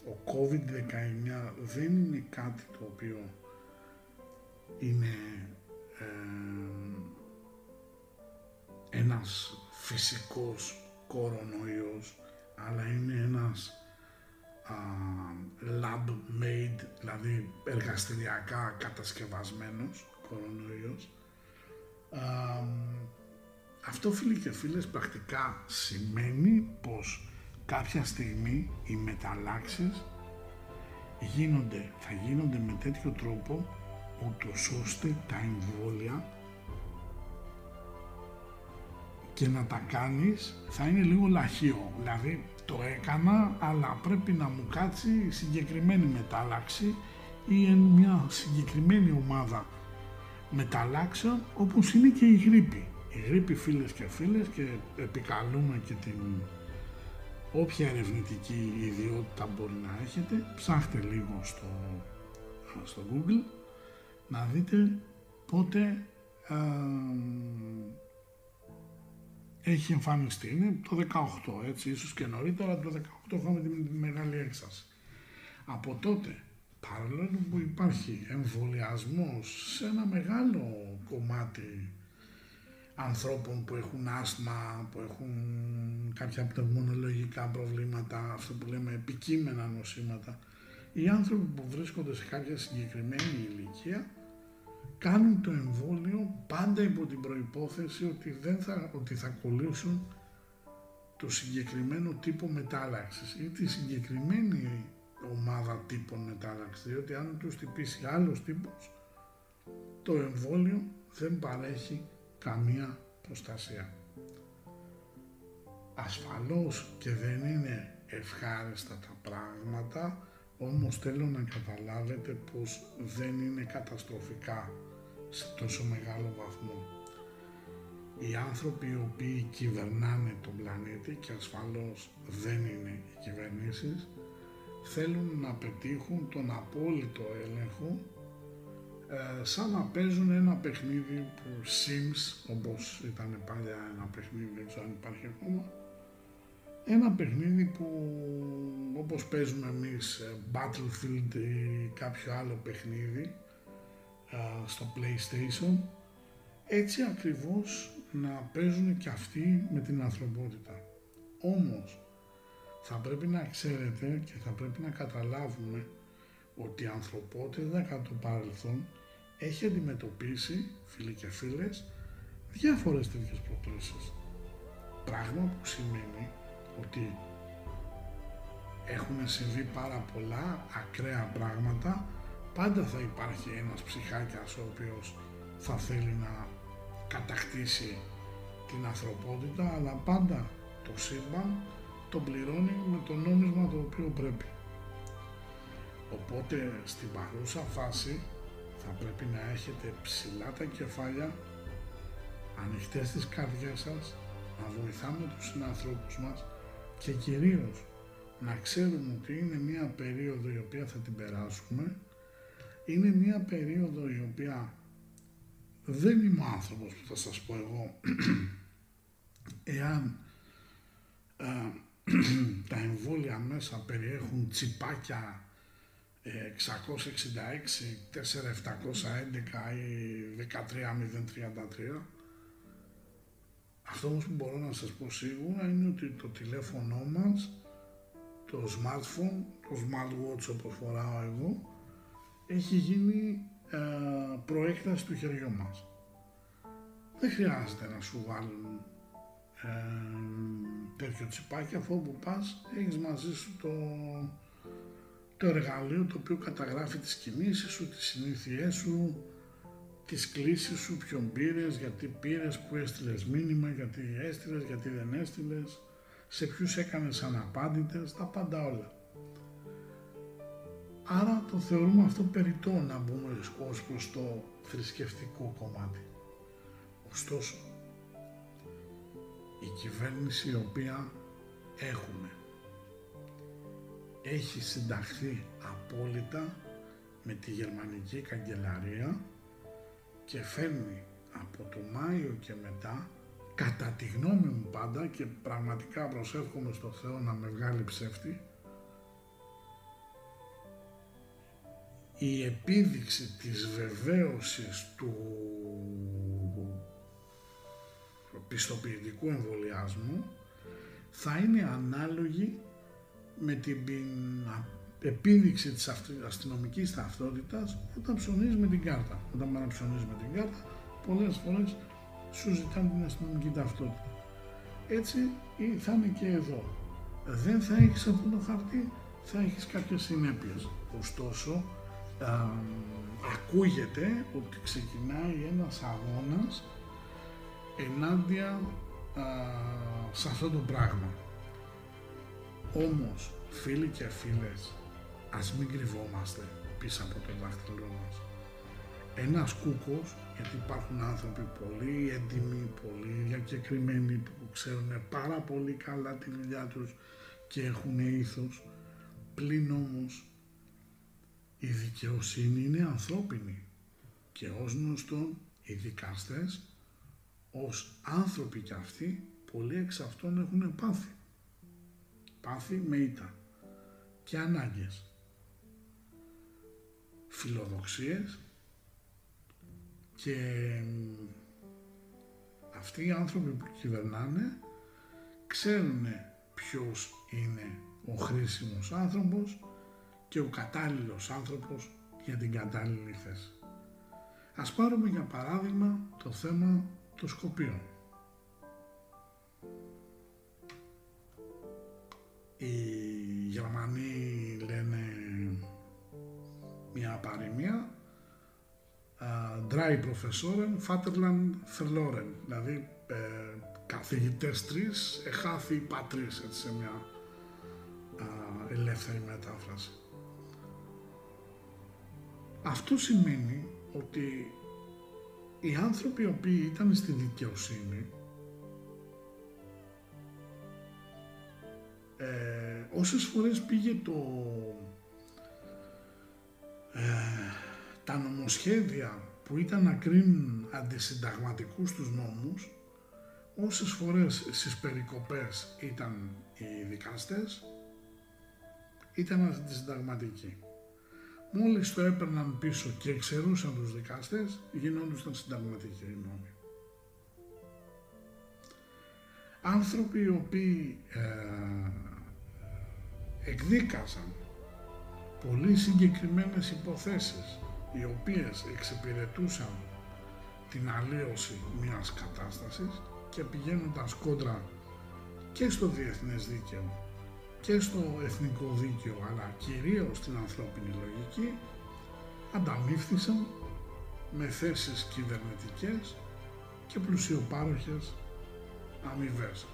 ο COVID-19 δεν είναι κάτι το οποίο είναι ένας φυσικός κορονοϊός αλλά είναι ένας lab made, δηλαδή εργαστηριακά κατασκευασμένος κορονοϊός. αυτό φίλοι και φίλες πρακτικά σημαίνει πως κάποια στιγμή οι μεταλλάξεις γίνονται, θα γίνονται με τέτοιο τρόπο ούτως ώστε τα εμβόλια και να τα κάνεις θα είναι λίγο λαχείο. Δηλαδή το έκανα αλλά πρέπει να μου κάτσει συγκεκριμένη μετάλλαξη ή εν μια συγκεκριμένη ομάδα μεταλλάξεων όπως είναι και η γρήπη. Η γρήπη φίλες και φίλες και επικαλούμε και την όποια ερευνητική ιδιότητα μπορεί να έχετε ψάχτε λίγο στο, στο Google να δείτε πότε έχει εμφανιστεί. Είναι το 18, έτσι, ίσως και νωρίτερα, το 18 είχαμε τη μεγάλη έξαση. Από τότε, παρόλο που υπάρχει εμβολιασμός σε ένα μεγάλο κομμάτι ανθρώπων που έχουν άσθμα, που έχουν κάποια πνευμονολογικά προβλήματα, αυτό που λέμε επικείμενα νοσήματα, οι άνθρωποι που βρίσκονται σε κάποια συγκεκριμένη ηλικία κάνουν το εμβόλιο πάντα υπό την προϋπόθεση ότι, δεν θα, ότι θα κολλήσουν το συγκεκριμένο τύπο μετάλλαξης ή τη συγκεκριμένη ομάδα τύπων μετάλλαξης, διότι αν τους τυπήσει άλλος τύπος, το εμβόλιο δεν παρέχει καμία προστασία. Ασφαλώς και δεν είναι ευχάριστα τα πράγματα, όμως θέλω να καταλάβετε πως δεν είναι καταστροφικά σε τόσο μεγάλο βαθμό. Οι άνθρωποι οι οποίοι κυβερνάνε τον πλανήτη και ασφαλώς δεν είναι οι κυβερνήσεις θέλουν να πετύχουν τον απόλυτο έλεγχο ε, σαν να παίζουν ένα παιχνίδι που Sims όπως ήταν παλιά ένα παιχνίδι δεν ξέρω αν υπάρχει ακόμα ένα παιχνίδι που όπως παίζουμε εμείς ε, Battlefield ή κάποιο άλλο παιχνίδι στο PlayStation έτσι ακριβώς να παίζουν και αυτοί με την ανθρωπότητα. Όμως θα πρέπει να ξέρετε και θα πρέπει να καταλάβουμε ότι η ανθρωπότητα κατά το παρελθόν έχει αντιμετωπίσει, φίλοι και φίλες, διάφορες τέτοιες προκλήσεις. Πράγμα που σημαίνει ότι έχουν συμβεί πάρα πολλά ακραία πράγματα πάντα θα υπάρχει ένας ψυχάκιας ο οποίος θα θέλει να κατακτήσει την ανθρωπότητα, αλλά πάντα το σύμπαν τον πληρώνει με το νόμισμα το οποίο πρέπει. Οπότε στην παρούσα φάση θα πρέπει να έχετε ψηλά τα κεφάλια, ανοιχτές τις καρδιές σας, να βοηθάμε τους συνανθρώπους μας και κυρίως να ξέρουμε ότι είναι μια περίοδο η οποία θα την περάσουμε, είναι μια περίοδο η οποία δεν είμαι ο άνθρωπος που θα σας πω εγώ. (clears throat) Εάν ε, (clears throat) τα εμβόλια μέσα περιέχουν τσιπάκια 666, 4711 ή 13033 αυτό όμως που μπορώ να σας πω σίγουρα είναι ότι το τηλέφωνο μας, το smartphone, το smartwatch όπως φοράω εγώ, έχει γίνει ε, προέκταση του χεριού μας. Δεν χρειάζεται να σου βάλουν ε, τέτοιο τσιπάκι, αφού όπου πας έχεις μαζί σου το, το εργαλείο το οποίο καταγράφει τις κινήσεις σου, τις συνήθειές σου, τις κλήσεις σου, ποιον πήρες, γιατί πήρες, που έστειλες μήνυμα, γιατί έστειλες, γιατί δεν έστειλες, σε ποιους έκανες αναπάντητες, τα πάντα όλα. Άρα το θεωρούμε αυτό περιττό να μπούμε ως προς το θρησκευτικό κομμάτι. Ωστόσο, η κυβέρνηση η οποία έχουμε έχει συνταχθεί απόλυτα με τη γερμανική καγκελαρία και φέρνει από το Μάιο και μετά κατά τη γνώμη μου πάντα και πραγματικά προσεύχομαι στο Θεό να με βγάλει ψεύτη η επίδειξη της βεβαίωσης του πιστοποιητικού εμβολιάσμου θα είναι ανάλογη με την επίδειξη της αστυνομικής ταυτότητας όταν ψωνίζεις με την κάρτα. Όταν πάνε να ψωνίζεις με την κάρτα, πολλές φορές σου ζητάνε την αστυνομική ταυτότητα. Έτσι θα είναι και εδώ. Δεν θα έχεις αυτό το χαρτί, θα έχεις κάποιες συνέπειες. Ωστόσο, α, ακούγεται ότι ξεκινάει ένας αγώνας ενάντια α, σε αυτό το πράγμα. Όμως, φίλοι και φίλες, ας μην κρυβόμαστε πίσω από το δάχτυλό μας. Ένας κούκος, γιατί υπάρχουν άνθρωποι πολύ έντιμοι, πολύ διακεκριμένοι που ξέρουν πάρα πολύ καλά τη δουλειά τους και έχουν ήθος, πλην όμως η δικαιοσύνη είναι ανθρώπινη και ως γνωστόν οι δικαστές ως άνθρωποι κι αυτοί πολλοί εξ αυτών έχουν πάθει. Πάθη με ήττα και ανάγκες φιλοδοξίες και αυτοί οι άνθρωποι που κυβερνάνε ξέρουν ποιος είναι ο χρήσιμος άνθρωπος και ο κατάλληλος άνθρωπος για την κατάλληλη θέση. Ας πάρουμε για παράδειγμα το θέμα των Σκοπίων. Οι Γερμανοί λένε μια παροιμία Dry Professoren, Vaterland verloren, δηλαδή ε, καθηγητές τρεις, εχάθη πατρίς, έτσι σε μια ελεύθερη μετάφραση. Αυτό σημαίνει ότι οι άνθρωποι οι οποίοι ήταν στη δικαιοσύνη ε, όσες φορές πήγε το ε, τα νομοσχέδια που ήταν να κρίνουν αντισυνταγματικούς τους νόμους, όσες φορές στις περικοπές ήταν οι δικαστές, ήταν αντισυνταγματικοί. Μόλις το έπαιρναν πίσω και εξαιρούσαν τους δικαστές, γινόντουσαν συνταγματικοί οι νόμοι. Άνθρωποι οι οποίοι ε, εκδίκαζαν πολύ συγκεκριμένες υποθέσεις οι οποίες εξυπηρετούσαν την αλλίωση μιας κατάστασης και πηγαίνοντας κόντρα και στο διεθνές δίκαιο και στο εθνικό δίκαιο αλλά κυρίως στην ανθρώπινη λογική ανταμείφθησαν με θέσεις κυβερνητικές και πλουσιοπάροχες αμοιβές.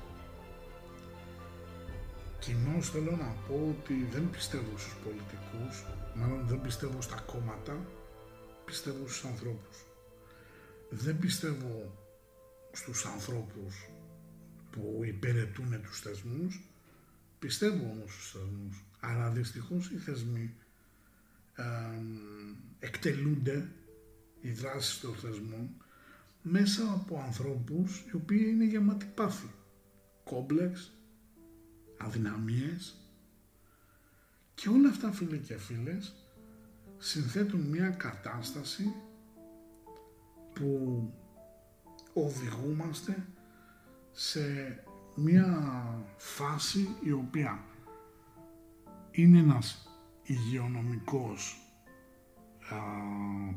Κοινώς θέλω να πω ότι δεν πιστεύω στους πολιτικούς, μάλλον δεν πιστεύω στα κόμματα, πιστεύω στους ανθρώπους. Δεν πιστεύω στους ανθρώπους που υπηρετούν τους θεσμούς, πιστεύω όμως στους θεσμούς. Αλλά δυστυχώς οι θεσμοί ε, εκτελούνται οι δράσεις των θεσμών μέσα από ανθρώπους οι οποίοι είναι γεμάτοι πάθη. Κόμπλεξ, αδυναμίες και όλα αυτά φίλοι και φίλες συνθέτουν μια κατάσταση που οδηγούμαστε σε μια φάση η οποία είναι ένας υγειονομικός α,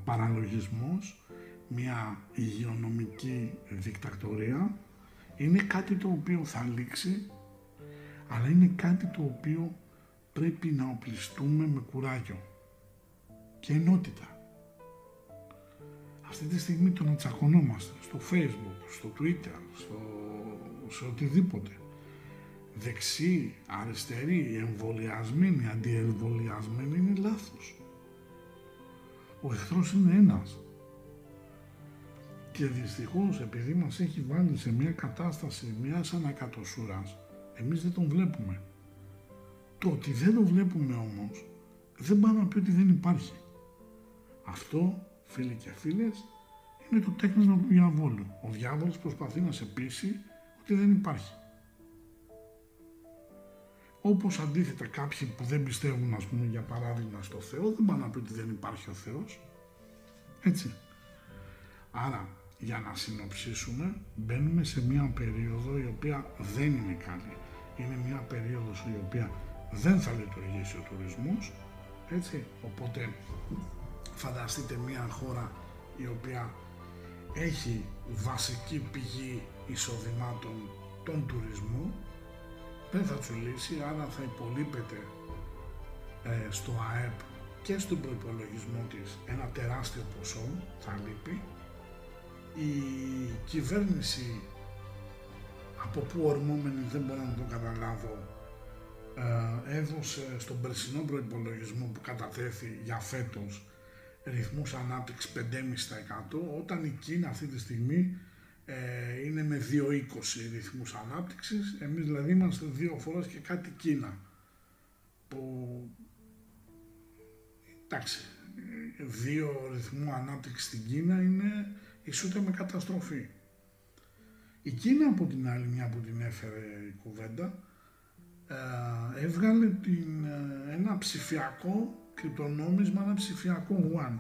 παραλογισμός, μια υγειονομική δικτακτορία, είναι κάτι το οποίο θα λήξει, αλλά είναι κάτι το οποίο πρέπει να οπλιστούμε με κουράγιο και ενότητα. Αυτή τη στιγμή το να τσακωνόμαστε στο facebook, στο twitter, στο, σε οτιδήποτε. Δεξί, αριστερή, εμβολιασμένοι, αντιεμβολιασμένοι είναι λάθος. Ο εχθρός είναι ένας. Και δυστυχώς επειδή μας έχει βάλει σε μια κατάσταση μιας ανακατοσούρας, εμείς δεν τον βλέπουμε. Το ότι δεν τον βλέπουμε όμως, δεν πάει να πει ότι δεν υπάρχει. Αυτό, φίλοι και φίλες, είναι το τέκνισμα του διαβόλου. Ο διάβολος προσπαθεί να σε πείσει ότι δεν υπάρχει. Όπως αντίθετα κάποιοι που δεν πιστεύουν, ας πούμε, για παράδειγμα στο Θεό, δεν πάνε να πει ότι δεν υπάρχει ο Θεός. Έτσι. Άρα, για να συνοψίσουμε, μπαίνουμε σε μια περίοδο η οποία δεν είναι καλή. Είναι μια περίοδος η οποία δεν θα λειτουργήσει ο τουρισμός, έτσι. Οπότε, φανταστείτε μια χώρα η οποία έχει βασική πηγή εισοδημάτων τον τουρισμό δεν θα τσουλήσει, άρα θα υπολείπεται ε, στο ΑΕΠ και στον προϋπολογισμό της ένα τεράστιο ποσό, θα λείπει. Η κυβέρνηση από πού ορμόμενη δεν μπορώ να το καταλάβω ε, έδωσε στον περσινό προϋπολογισμό που κατατέθη για φέτος ρυθμούς ανάπτυξης 5,5% όταν η Κίνα αυτή τη στιγμή ε, είναι με 2,20 ρυθμούς ανάπτυξης, εμείς δηλαδή είμαστε δύο φορές και κάτι Κίνα που εντάξει, δύο ρυθμού ανάπτυξης στην Κίνα είναι ισούται με καταστροφή. Η Κίνα από την άλλη, μια που την έφερε η κουβέντα, ε, έβγαλε την, ε, ένα ψηφιακό κρυπτονόμισμα, ένα ψηφιακό one.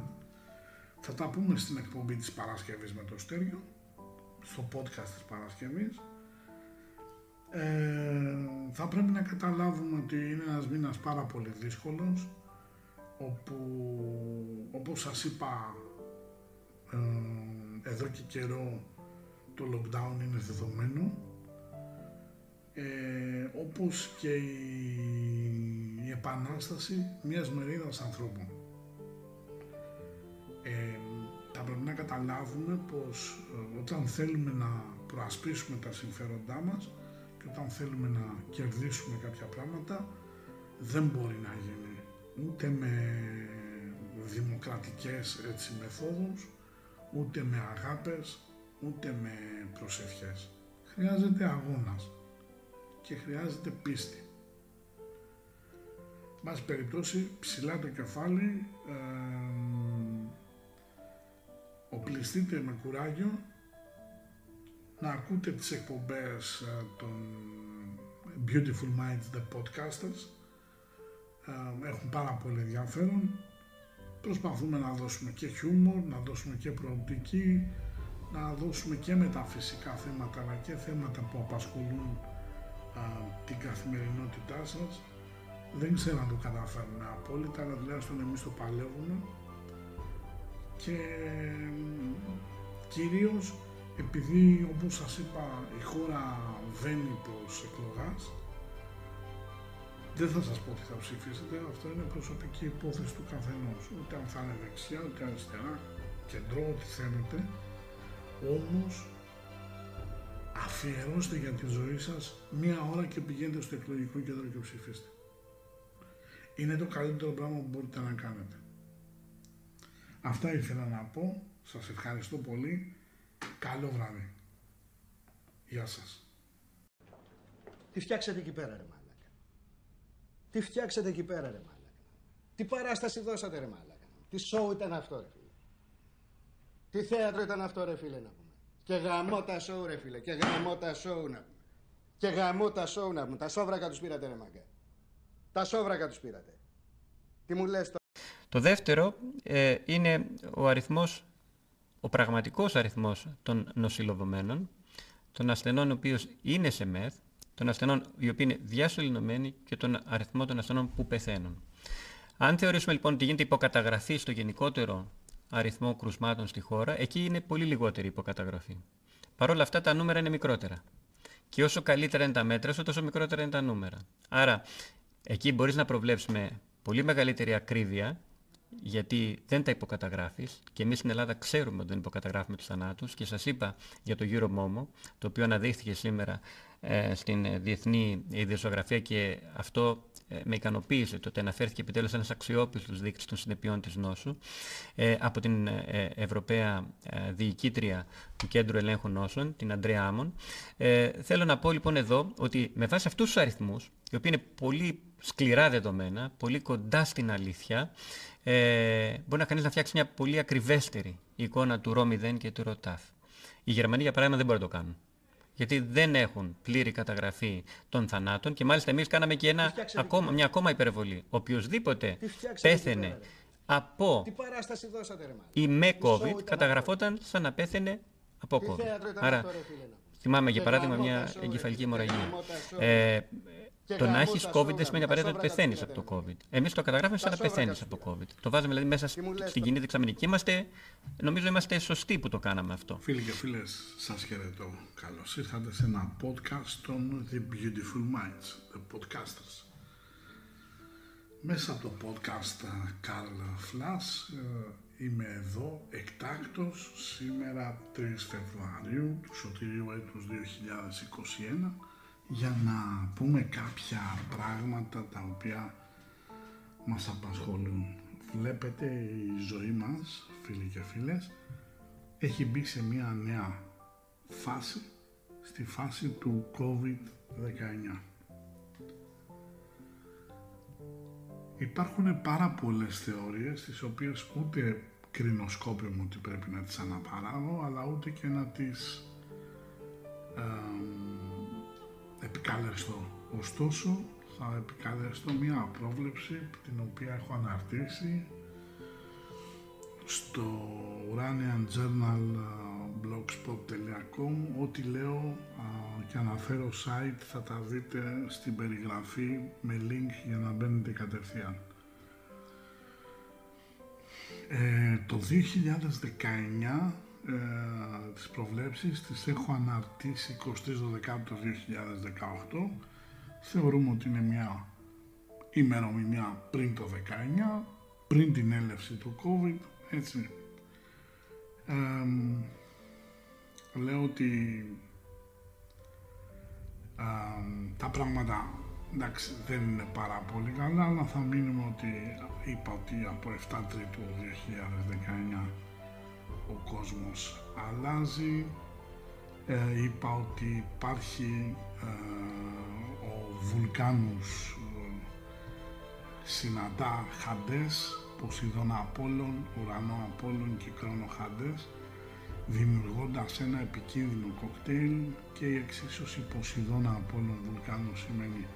Θα τα πούμε στην εκπομπή της Παρασκευής με το Στέριο, στο podcast της Παρασκευής. Ε, θα πρέπει να καταλάβουμε ότι είναι ένας μήνας πάρα πολύ δύσκολος, όπου όπως σας είπα ε, εδώ και καιρό το lockdown είναι δεδομένο, ε, όπως και η, επανάσταση μιας μερίδας ανθρώπων. Ε, θα πρέπει να καταλάβουμε πως ε, όταν θέλουμε να προασπίσουμε τα συμφέροντά μας και όταν θέλουμε να κερδίσουμε κάποια πράγματα δεν μπορεί να γίνει ούτε με δημοκρατικές έτσι, μεθόδους, ούτε με αγάπες, ούτε με προσευχές. Χρειάζεται αγώνας και χρειάζεται πίστη. Μας περιπτώσει ψηλά το κεφάλι, ε, οπλιστείτε με κουράγιο να ακούτε τις εκπομπές ε, των Beautiful Minds, the podcasters. Ε, έχουν πάρα πολύ ενδιαφέρον. Προσπαθούμε να δώσουμε και χιούμορ, να δώσουμε και προοπτική, να δώσουμε και μεταφυσικά θέματα, αλλά και θέματα που απασχολούν την καθημερινότητά σας. Δεν ξέρω αν το καταφέρνουμε απόλυτα, αλλά τουλάχιστον εμείς το παλεύουμε. Και κυρίως επειδή όπως σας είπα η χώρα βαίνει προς εκλογάς, δεν θα σας πω τι θα ψηφίσετε, αυτό είναι προσωπική υπόθεση του καθενός. Ούτε αν θα είναι δεξιά, ούτε αριστερά, κεντρό, ό,τι θέλετε. Όμως αφιερώστε για τη ζωή σας μία ώρα και πηγαίνετε στο εκλογικό κέντρο και ψηφίστε. Είναι το καλύτερο πράγμα που μπορείτε να κάνετε. Αυτά ήθελα να πω. Σας ευχαριστώ πολύ. Καλό βράδυ. Γεια σας. Τι φτιάξατε εκεί πέρα, ρε μάλακα. Τι φτιάξατε εκεί πέρα, ρε μάλακα. Τι παράσταση δώσατε, ρε μάλακα. Τι σοου ήταν αυτό, ρε φίλε. Τι θέατρο ήταν αυτό, ρε φίλε, να πούμε. Και γαμό τα σοου, ρε φίλε. Και γαμό τα σοου, να πούμε. Και γαμό τα σοου, να πούμε. Τα σόβρακα τους πήρατε, ρε μάγκα. Τα σόβρακα τους πήρατε. Τι μου λες τώρα. Το δεύτερο ε, είναι ο αριθμός, ο πραγματικός αριθμός των νοσηλευομένων, των ασθενών οι οποίοι είναι σε ΜΕΘ, των ασθενών οι οποίοι είναι διασωληνωμένοι και τον αριθμό των ασθενών που πεθαίνουν. Αν θεωρήσουμε λοιπόν ότι γίνεται υποκαταγραφή στο γενικότερο αριθμό κρουσμάτων στη χώρα, εκεί είναι πολύ λιγότερη υποκαταγραφή. Παρ' όλα αυτά τα νούμερα είναι μικρότερα. Και όσο καλύτερα είναι τα μέτρα, τόσο μικρότερα είναι τα νούμερα. Άρα, εκεί μπορείς να προβλέψεις με πολύ μεγαλύτερη ακρίβεια γιατί δεν τα υποκαταγράφεις και εμείς στην Ελλάδα ξέρουμε ότι δεν υποκαταγράφουμε τους θανάτους και σας είπα για το Euromomo, το οποίο αναδείχθηκε σήμερα ε, στην διεθνή ιδιοσιογραφία και αυτό ε, με ικανοποίησε το ότι αναφέρθηκε επιτέλους ένας αξιόπιστος δείκτης των συνεπειών της νόσου ε, από την ε, Ευρωπαία Διοικήτρια του Κέντρου Ελέγχου Νόσων, την Αντρέα Άμον. θέλω να πω λοιπόν εδώ ότι με βάση αυτούς τους αριθμούς, οι οποίοι είναι πολύ σκληρά δεδομένα, πολύ κοντά στην αλήθεια, ε, μπορεί να κανείς να φτιάξει μια πολύ ακριβέστερη εικόνα του ρο και του ΡΟΤΑΦ. Οι Γερμανοί, για παράδειγμα, δεν μπορούν να το κάνουν. Γιατί δεν έχουν πλήρη καταγραφή των θανάτων και μάλιστα εμείς κάναμε και ένα, ακόμα, μια ακόμα υπερβολή. Οποιοδήποτε πέθαινε από Τι παράσταση δώσατε, ρε, ή με COVID καταγραφόταν σαν να πέθαινε από COVID. Άρα, θυμάμαι για παράδειγμα μια εγκεφαλική αιμορραγία. Ε, το να έχεις COVID δεν σημαίνει απαραίτητα ότι πεθαίνεις από το COVID. Εμείς το καταγράφουμε σαν να πεθαίνεις από το COVID. Το βάζουμε δηλαδή μέσα στην κοινή δεξαμενική. Είμαστε, νομίζω είμαστε σωστοί που το κάναμε αυτό. Φίλοι και φίλες, σας χαιρετώ. Καλώς ήρθατε σε ένα podcast των The Beautiful Minds, The Podcasters. Μέσα από το podcast Carl Flash ε, είμαι εδώ εκτάκτος σήμερα 3 Φεβρουαρίου του σωτηρίου έτους 2021 για να πούμε κάποια πράγματα τα οποία μας απασχολούν. Βλέπετε η ζωή μας, φίλοι και φίλες, έχει μπει σε μια νέα φάση, στη φάση του COVID-19. Υπάρχουν πάρα πολλές θεωρίες, τις οποίες ούτε κρινοσκόπιμο ότι πρέπει να τις αναπαράγω, αλλά ούτε και να τις επικαλεστώ. Ωστόσο, θα επικαλεστώ μια πρόβλεψη την οποία έχω αναρτήσει στο Uranian Journal blogspot.com ό,τι λέω και αναφέρω site θα τα δείτε στην περιγραφή με link για να μπαίνετε κατευθείαν. Ε, το 2019 ε, τις προβλέψεις τις έχω αναρτήσει 23 Δεκάτου 2018 θεωρούμε ότι είναι μια ημερομηνία πριν το 19 πριν την έλευση του COVID έτσι. Λέω ότι τα πράγματα εντάξει δεν είναι πάρα πολύ καλά αλλά θα μείνουμε ότι είπα ότι από 7 Τρίτου 2019 ο κόσμος αλλάζει. Ε, είπα ότι υπάρχει ε, ο βουλκάνους ε, συναντά χαντές, Ποσειδώνα Απόλλων, Ουρανό Απόλλων και Κρόνο Χαντές, δημιουργώντας ένα επικίνδυνο κοκτέιλ και η εξίσωση Ποσειδώνα Απόλλων Βουλκάνους σημαίνει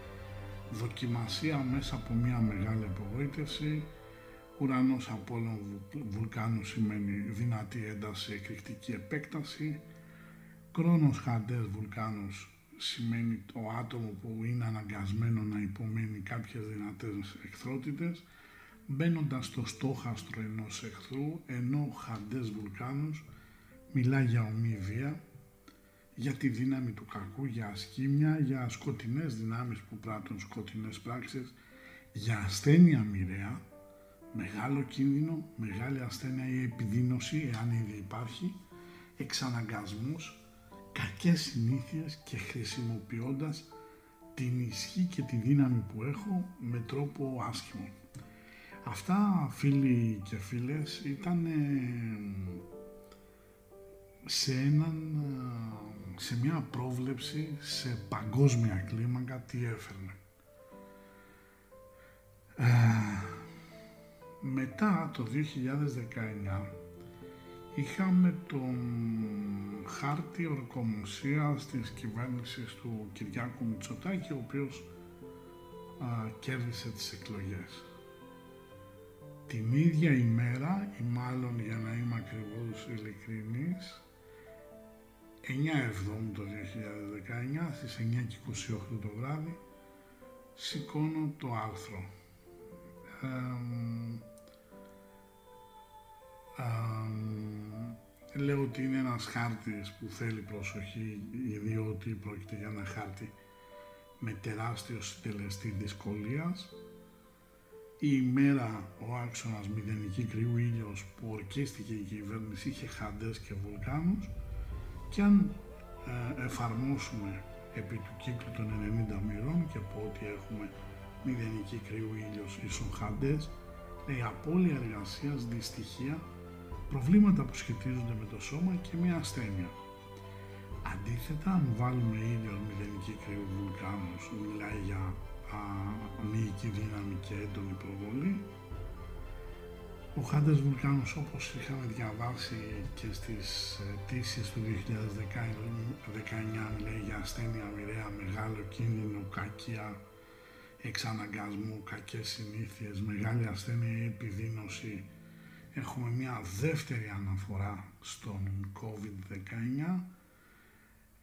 δοκιμασία μέσα από μια μεγάλη απογοήτευση, Ουρανός Απόλλων Βουλκάνου σημαίνει δυνατή ένταση, εκρηκτική επέκταση. Κρόνος Χαντές Βουλκάνους σημαίνει το άτομο που είναι αναγκασμένο να υπομένει κάποιες δυνατές εχθρότητες μπαίνοντας στο στόχαστρο ενός εχθρού ενώ Χαντές Βουλκάνους μιλά για ομοιβία για τη δύναμη του κακού, για ασκήμια, για σκοτεινές δυνάμεις που πράττουν σκοτεινές πράξεις, για ασθένεια μοιραία, μεγάλο κίνδυνο, μεγάλη ασθένεια ή επιδείνωση, εάν ήδη υπάρχει, εξαναγκασμούς, κακές συνήθειες και χρησιμοποιώντας την ισχύ και τη δύναμη που έχω με τρόπο άσχημο. Αυτά φίλοι και φίλες ήταν σε, έναν, σε μια πρόβλεψη σε παγκόσμια κλίμακα τι έφερνε. Ε, μετά το 2019 είχαμε τον χάρτη ορκομοσίας της κυβέρνησης του Κυριάκου Μητσοτάκη ο οποίος α, κέρδισε τις εκλογές. Την ίδια ημέρα, ή μάλλον για να είμαι ακριβώς ειλικρινής, 9 Εβδόμου το 2019, στις 9 και 28 το βράδυ, σηκώνω το άρθρο. Λέω ότι είναι ένας χάρτης που θέλει προσοχή, διότι πρόκειται για ένα χάρτη με τεράστιο συντελεστή δυσκολίας. Η ημέρα ο άξονας μηδενική κρυού ήλιος που ορκίστηκε η κυβέρνηση είχε χαντές και βουλκάνους και αν ε, εφαρμόσουμε επί του κύκλου των 90 μοιρών και πω ότι έχουμε μηδενική κρύου ήλιος ίσον χαντές, η απώλεια εργασίας, δυστυχία, προβλήματα που σχετίζονται με το σώμα και μια ασθένεια. Αντίθετα, αν βάλουμε ήλιο μηδενική κρύου βουλκάνους, μιλάει για α, μυϊκή δύναμη και έντονη προβολή, ο Χάντες Βουλκάνος όπως είχαμε διαβάσει και στις αιτήσει του 2019 μιλάει για ασθένεια μοιραία, μεγάλο κίνδυνο, κακία, εξαναγκασμού, κακές συνήθειες, μεγάλη ασθένεια ή επιδείνωση. Έχουμε μια δεύτερη αναφορά στον COVID-19.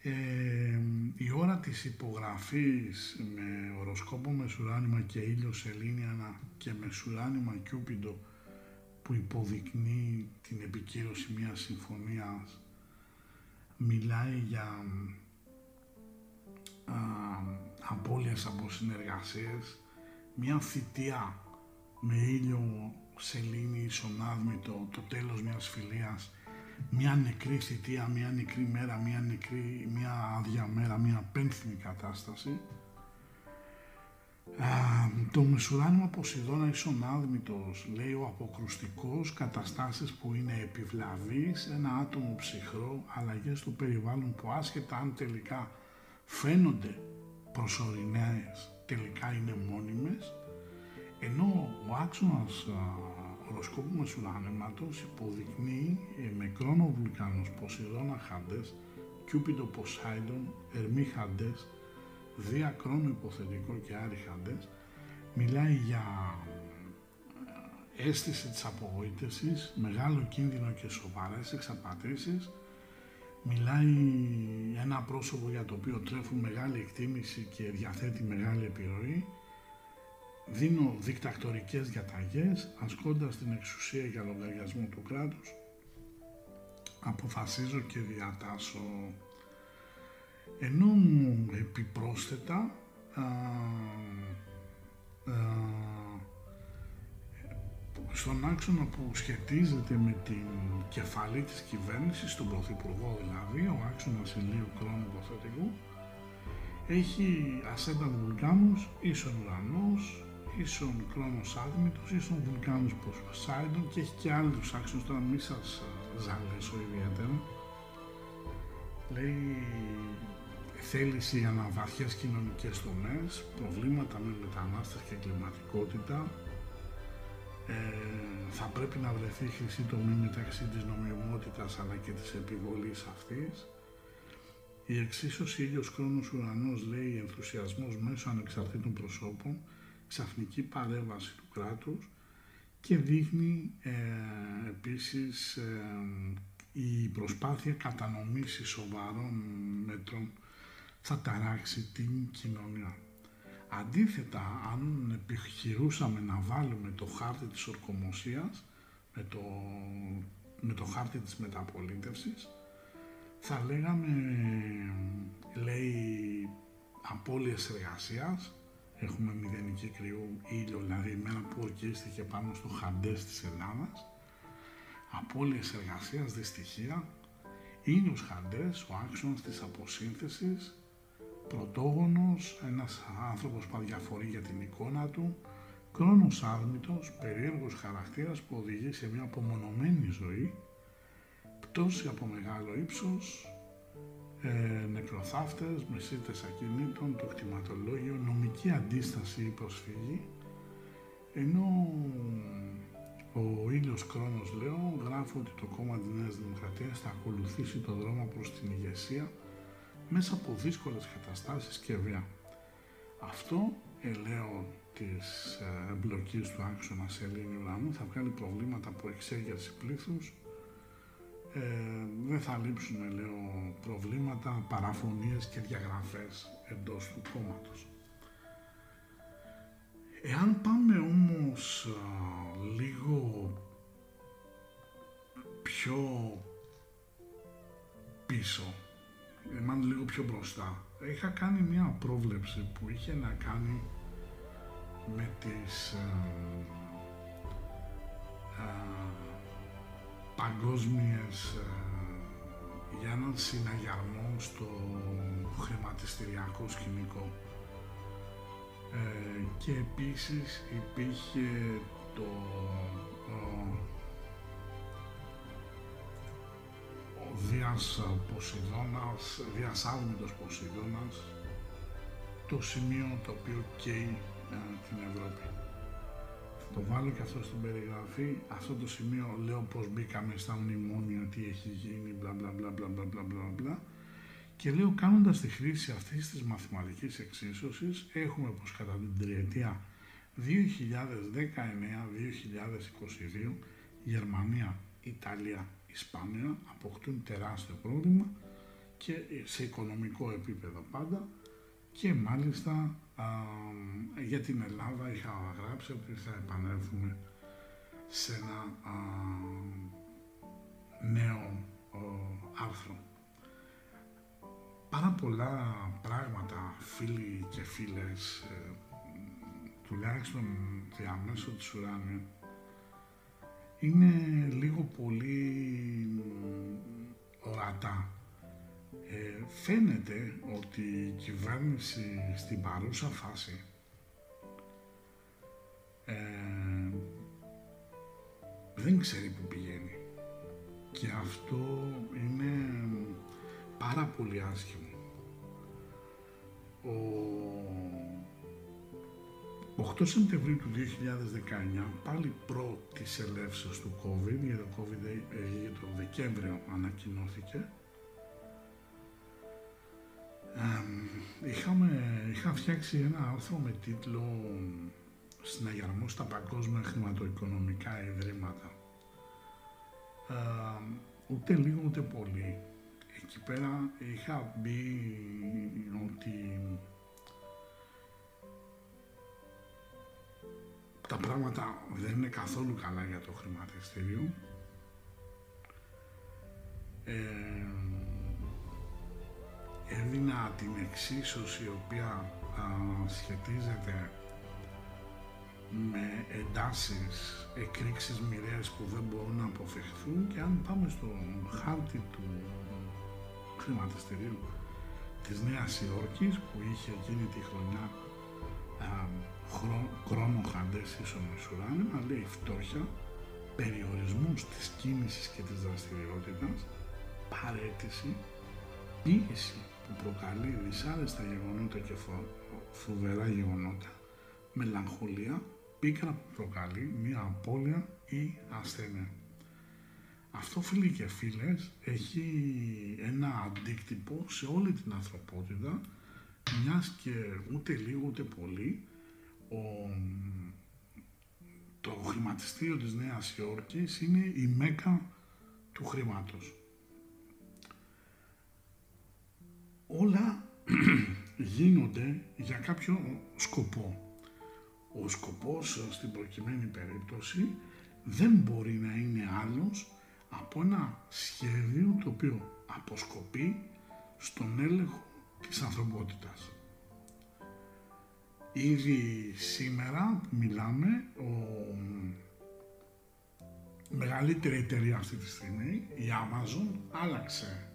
Ε, η ώρα της υπογραφής με οροσκόπο Μεσουράνημα και ήλιο Σελήνιανα και Μεσουράνημα Κιούπιντο που υποδεικνύει την επικύρωση μιας συμφωνίας μιλάει για α, απώλειες από συνεργασίες, μια θητεία με ήλιο σελήνη ισονάδμητο, το τέλος μιας φιλίας, μια νεκρή θητεία, μια νεκρή μέρα, μια νεκρή, μια άδεια μέρα, μια πένθυμη κατάσταση. Α, το μεσουράνημα Ποσειδώνα ισονάδμητος, λέει ο αποκρουστικός, καταστάσεις που είναι επιβλαβείς, ένα άτομο ψυχρό, αλλαγές του περιβάλλον που άσχετα αν τελικά φαίνονται προσωρινές, τελικά είναι μόνιμες, ενώ ο άξονας οροσκόπου μεσουράνεματος υποδεικνύει ε, με κρόνο βουλκάνος Ποσειδώνα Χάντες, Κιούπιντο Ποσάιντον, Ερμή Χάντες, Δία κρόνο υποθετικό και Άρη Χάντες, μιλάει για ε, αίσθηση της απογοήτευσης, μεγάλο κίνδυνο και σοβαρές εξαπατήσεις, μιλάει ένα πρόσωπο για το οποίο τρέφουν μεγάλη εκτίμηση και διαθέτει μεγάλη επιρροή. Δίνω δικτακτορικές διαταγές, ασκώντας την εξουσία για λογαριασμό του κράτους. Αποφασίζω και διατάσω. Ενώ επιπρόσθετα α, στον άξονα που σχετίζεται με την κεφαλή της κυβέρνησης, τον Πρωθυπουργό δηλαδή, ο άξονας ηλίου κρόνου υποθετικού, έχει ασέντα βουλκάνους, ίσον ουρανός, ίσον κρόνος άδμητος, ίσον βουλκάνους Ποσάιντον και έχει και άλλους άξονες, τώρα μη σας ζαλέσω ιδιαίτερα. Λέει θέληση για βαθιές κοινωνικές τομές, προβλήματα με μετανάστες και κλιματικότητα, ε, θα πρέπει να βρεθεί χρυσή τομή μεταξύ της νομιμότητας αλλά και της επιβολής αυτής. Η εξίσωση ήλιος χρόνος ουρανός λέει ενθουσιασμός μέσω ανεξαρτήτων προσώπων, ξαφνική παρέμβαση του κράτους και δείχνει ε, επίσης ε, η προσπάθεια κατανομής σοβαρών μέτρων θα ταράξει την κοινωνία. Αντίθετα, αν επιχειρούσαμε να βάλουμε το χάρτη της ορκομοσίας με το, με το χάρτη της μεταπολίτευσης, θα λέγαμε, λέει, απώλειες εργασίας, έχουμε μηδενική κρυού ήλιο, δηλαδή η μέρα που ορκίστηκε πάνω στο χαντές της Ελλάδας, απώλειες εργασίας, δυστυχία, Ήλιος Χαντές, ο άξονας της αποσύνθεσης, πρωτόγονος, ένας άνθρωπος που αδιαφορεί για την εικόνα του, κρόνος άρμητος, περίεργος χαρακτήρας που οδηγεί σε μια απομονωμένη ζωή, πτώση από μεγάλο ύψος, ε, νεκροθάφτες, μεσίτες ακινήτων, το κτηματολόγιο, νομική αντίσταση ή προσφύγη, ενώ ο ήλιος Κρόνος λέω γράφει ότι το κόμμα της Νέας Δημοκρατίας θα ακολουθήσει το δρόμο προς την ηγεσία μέσα από δύσκολες καταστάσεις και βία. Αυτό, ελέω της ε, εμπλοκής του άξονα σε ελληνικό ουρανού θα βγάλει προβλήματα από εξέγερση πλήθους ε, δεν θα λείψουν, λέω, προβλήματα, παραφωνίες και διαγραφές εντός του κόμματος. Εάν πάμε όμως λίγο πιο πίσω, εάν λίγο πιο μπροστά, είχα κάνει μια πρόβλεψη που είχε να κάνει με τις ε, ε, παγκόσμιες ε, για έναν συναγερμό στο χρηματιστηριακό σκηνικό. Ε, και επίσης υπήρχε το ο, Δίας Ποσειδώνας, Δίας Άλμητος Ποσειδώνας, το σημείο το οποίο καίει ε, την Ευρώπη. Το βάλω και αυτό στην περιγραφή, αυτό το σημείο λέω πώς μπήκαμε στα μνημόνια, τι έχει γίνει, μπλα μπλα μπλα μπλα μπλα μπλα μπλα και λέω κάνοντας τη χρήση αυτής της μαθηματικής εξίσωσης, έχουμε πω κατά την τριετία 2019-2022 Γερμανία, Ιταλία, Ισπανία αποκτούν τεράστιο πρόβλημα και σε οικονομικό επίπεδο πάντα και μάλιστα για την Ελλάδα είχα γράψει ότι θα επανέλθουμε σε ένα νέο άρθρο. Πάρα πολλά πράγματα φίλοι και φίλες ε, τουλάχιστον διαμέσου της ουράνιου είναι λίγο πολύ ορατά ε, φαίνεται ότι η κυβέρνηση στην παρούσα φάση ε, δεν ξέρει που πηγαίνει και αυτό είναι πάρα πολύ άσχημο. Ο 8 Σεπτεμβρίου του 2019, πάλι προ της ελεύσεως του COVID, γιατί το COVID ε, για το Δεκέμβριο ανακοινώθηκε, είχαμε, είχα φτιάξει ένα άρθρο με τίτλο «Συναγερμός στα παγκόσμια χρηματοοικονομικά ιδρύματα». ούτε λίγο ούτε πολύ. Εκεί πέρα είχα μπει ότι τα πράγματα δεν είναι καθόλου καλά για το χρηματιστήριο. Ε, έδινα την εξίσωση η οποία α, σχετίζεται με εντάσεις, εκρήξεις μοιραίες που δεν μπορούν να αποφευχθούν και αν πάμε στο χάρτη του χρηματιστηρίου της Νέας Υόρκης που είχε εκείνη τη χρονιά α, χρόνο χαντές ίσον να λέει φτώχεια, περιορισμούς της κίνησης και της δραστηριότητας, παρέτηση, πίεση που προκαλεί δυσάρεστα γεγονότα και φοβερά γεγονότα, μελαγχολία, πίκρα που προκαλεί μια απώλεια ή ασθένεια. Αυτό φίλοι και φίλες έχει ένα αντίκτυπο σε όλη την ανθρωπότητα μιας και ούτε λίγο ούτε πολύ ο, το χρηματιστήριο της Νέας Υόρκης είναι η μέκα του χρήματος. όλα (clears throat) γίνονται για κάποιο σκοπό. Ο σκοπός στην προκειμένη περίπτωση δεν μπορεί να είναι άλλος από ένα σχέδιο το οποίο αποσκοπεί στον έλεγχο της ανθρωπότητας. Ήδη σήμερα μιλάμε, ο μεγαλύτερη εταιρεία αυτή τη στιγμή, η Amazon, άλλαξε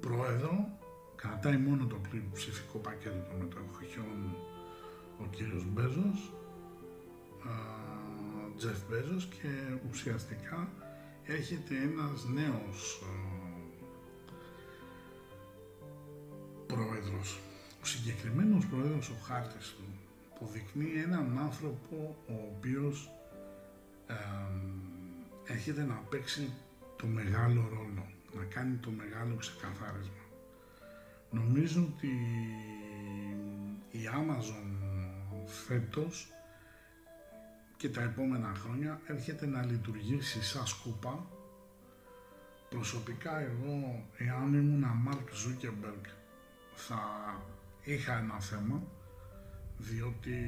πρόεδρο, κρατάει μόνο το ψηφικό πακέτο των μετοχιών ο κύριος Μπέζος, Τζεφ Μπέζος και ουσιαστικά έρχεται ένας νέος πρόεδρος. Ο συγκεκριμένος πρόεδρος, ο χάρτης του, αποδεικνύει έναν άνθρωπο ο οποίος ε, έρχεται να παίξει το μεγάλο ρόλο, να κάνει το μεγάλο ξεκαθάρισμα. Νομίζω ότι η Amazon φέτος και τα επόμενα χρόνια έρχεται να λειτουργήσει σαν σκούπα. Προσωπικά εγώ, εάν ήμουν Μάρκ Ζούκεμπεργκ, θα είχα ένα θέμα, διότι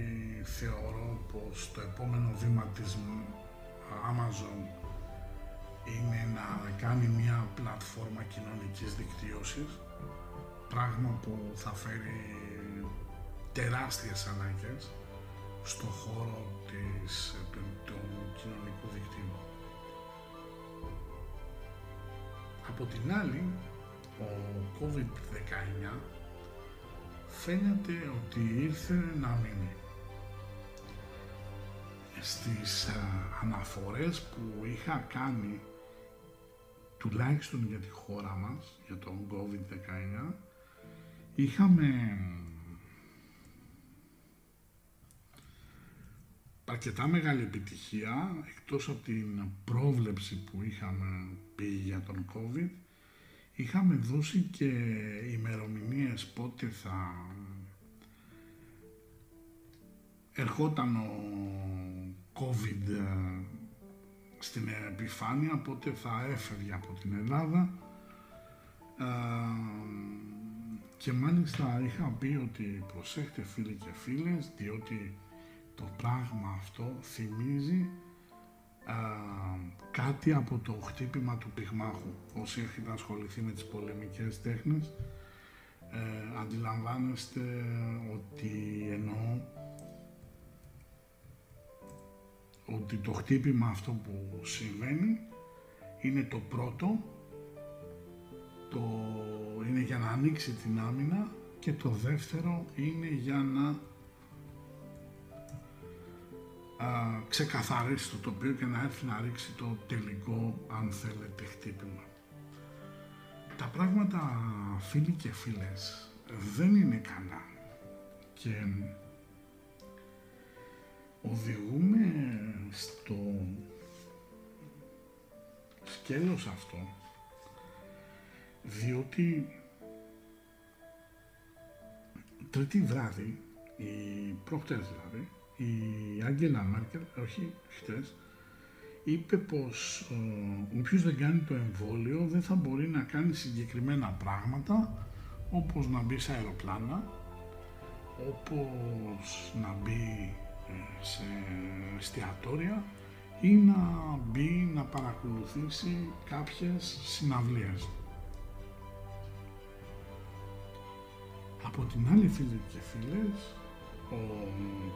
θεωρώ πως το επόμενο βήμα της Amazon είναι να κάνει μια πλατφόρμα κοινωνικής δικτύωσης, πράγμα που θα φέρει τεράστιες ανάγκες στο χώρο της, του, του κοινωνικού δικτύου. Από την άλλη, ο COVID-19 φαίνεται ότι ήρθε να μείνει. Στις αναφορές που είχα κάνει τουλάχιστον για τη χώρα μας, για τον COVID-19, είχαμε αρκετά μεγάλη επιτυχία, εκτός από την πρόβλεψη που είχαμε πει για τον COVID, είχαμε δώσει και ημερομηνίες πότε θα ερχόταν ο COVID ε, στην επιφάνεια, πότε θα έφευγε από την Ελλάδα. Ε, και μάλιστα είχα πει ότι προσέχτε φίλοι και φίλες διότι το πράγμα αυτό θυμίζει α, κάτι από το χτύπημα του πυγμάχου. Όσοι έχετε ασχοληθεί με τις πολεμικές τέχνες, ε, αντιλαμβάνεστε ότι εννοώ ότι το χτύπημα αυτό που συμβαίνει είναι το πρώτο, το, είναι για να ανοίξει την άμυνα και το δεύτερο είναι για να ξεκαθαρίσει το τοπίο και να έρθει να ρίξει το τελικό, αν θέλετε, χτύπημα. Τα πράγματα, φίλοι και φίλες, δεν είναι καλά και οδηγούμε στο σκέλος αυτό διότι τρίτη βράδυ, η προχτές δηλαδή, η Άγγελα Μάρκελ, όχι χτες, είπε πως ε, όποιος δεν κάνει το εμβόλιο δεν θα μπορεί να κάνει συγκεκριμένα πράγματα όπως να μπει σε αεροπλάνα, όπως να μπει ε, σε εστιατόρια ή να μπει να παρακολουθήσει κάποιες συναυλίες. Από την άλλη φίλοι και φίλες, ο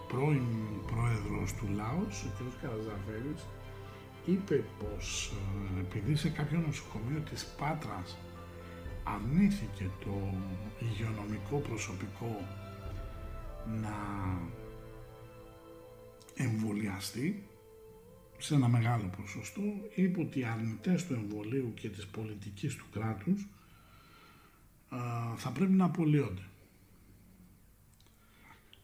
πρώην πρόεδρος του Λάος, ο κ. Καραζαφέρης, είπε πως ε, επειδή σε κάποιο νοσοκομείο της Πάτρας αρνήθηκε το υγειονομικό προσωπικό να εμβολιαστεί σε ένα μεγάλο ποσοστό, είπε ότι οι αρνητές του εμβολίου και της πολιτικής του κράτους ε, θα πρέπει να απολύονται.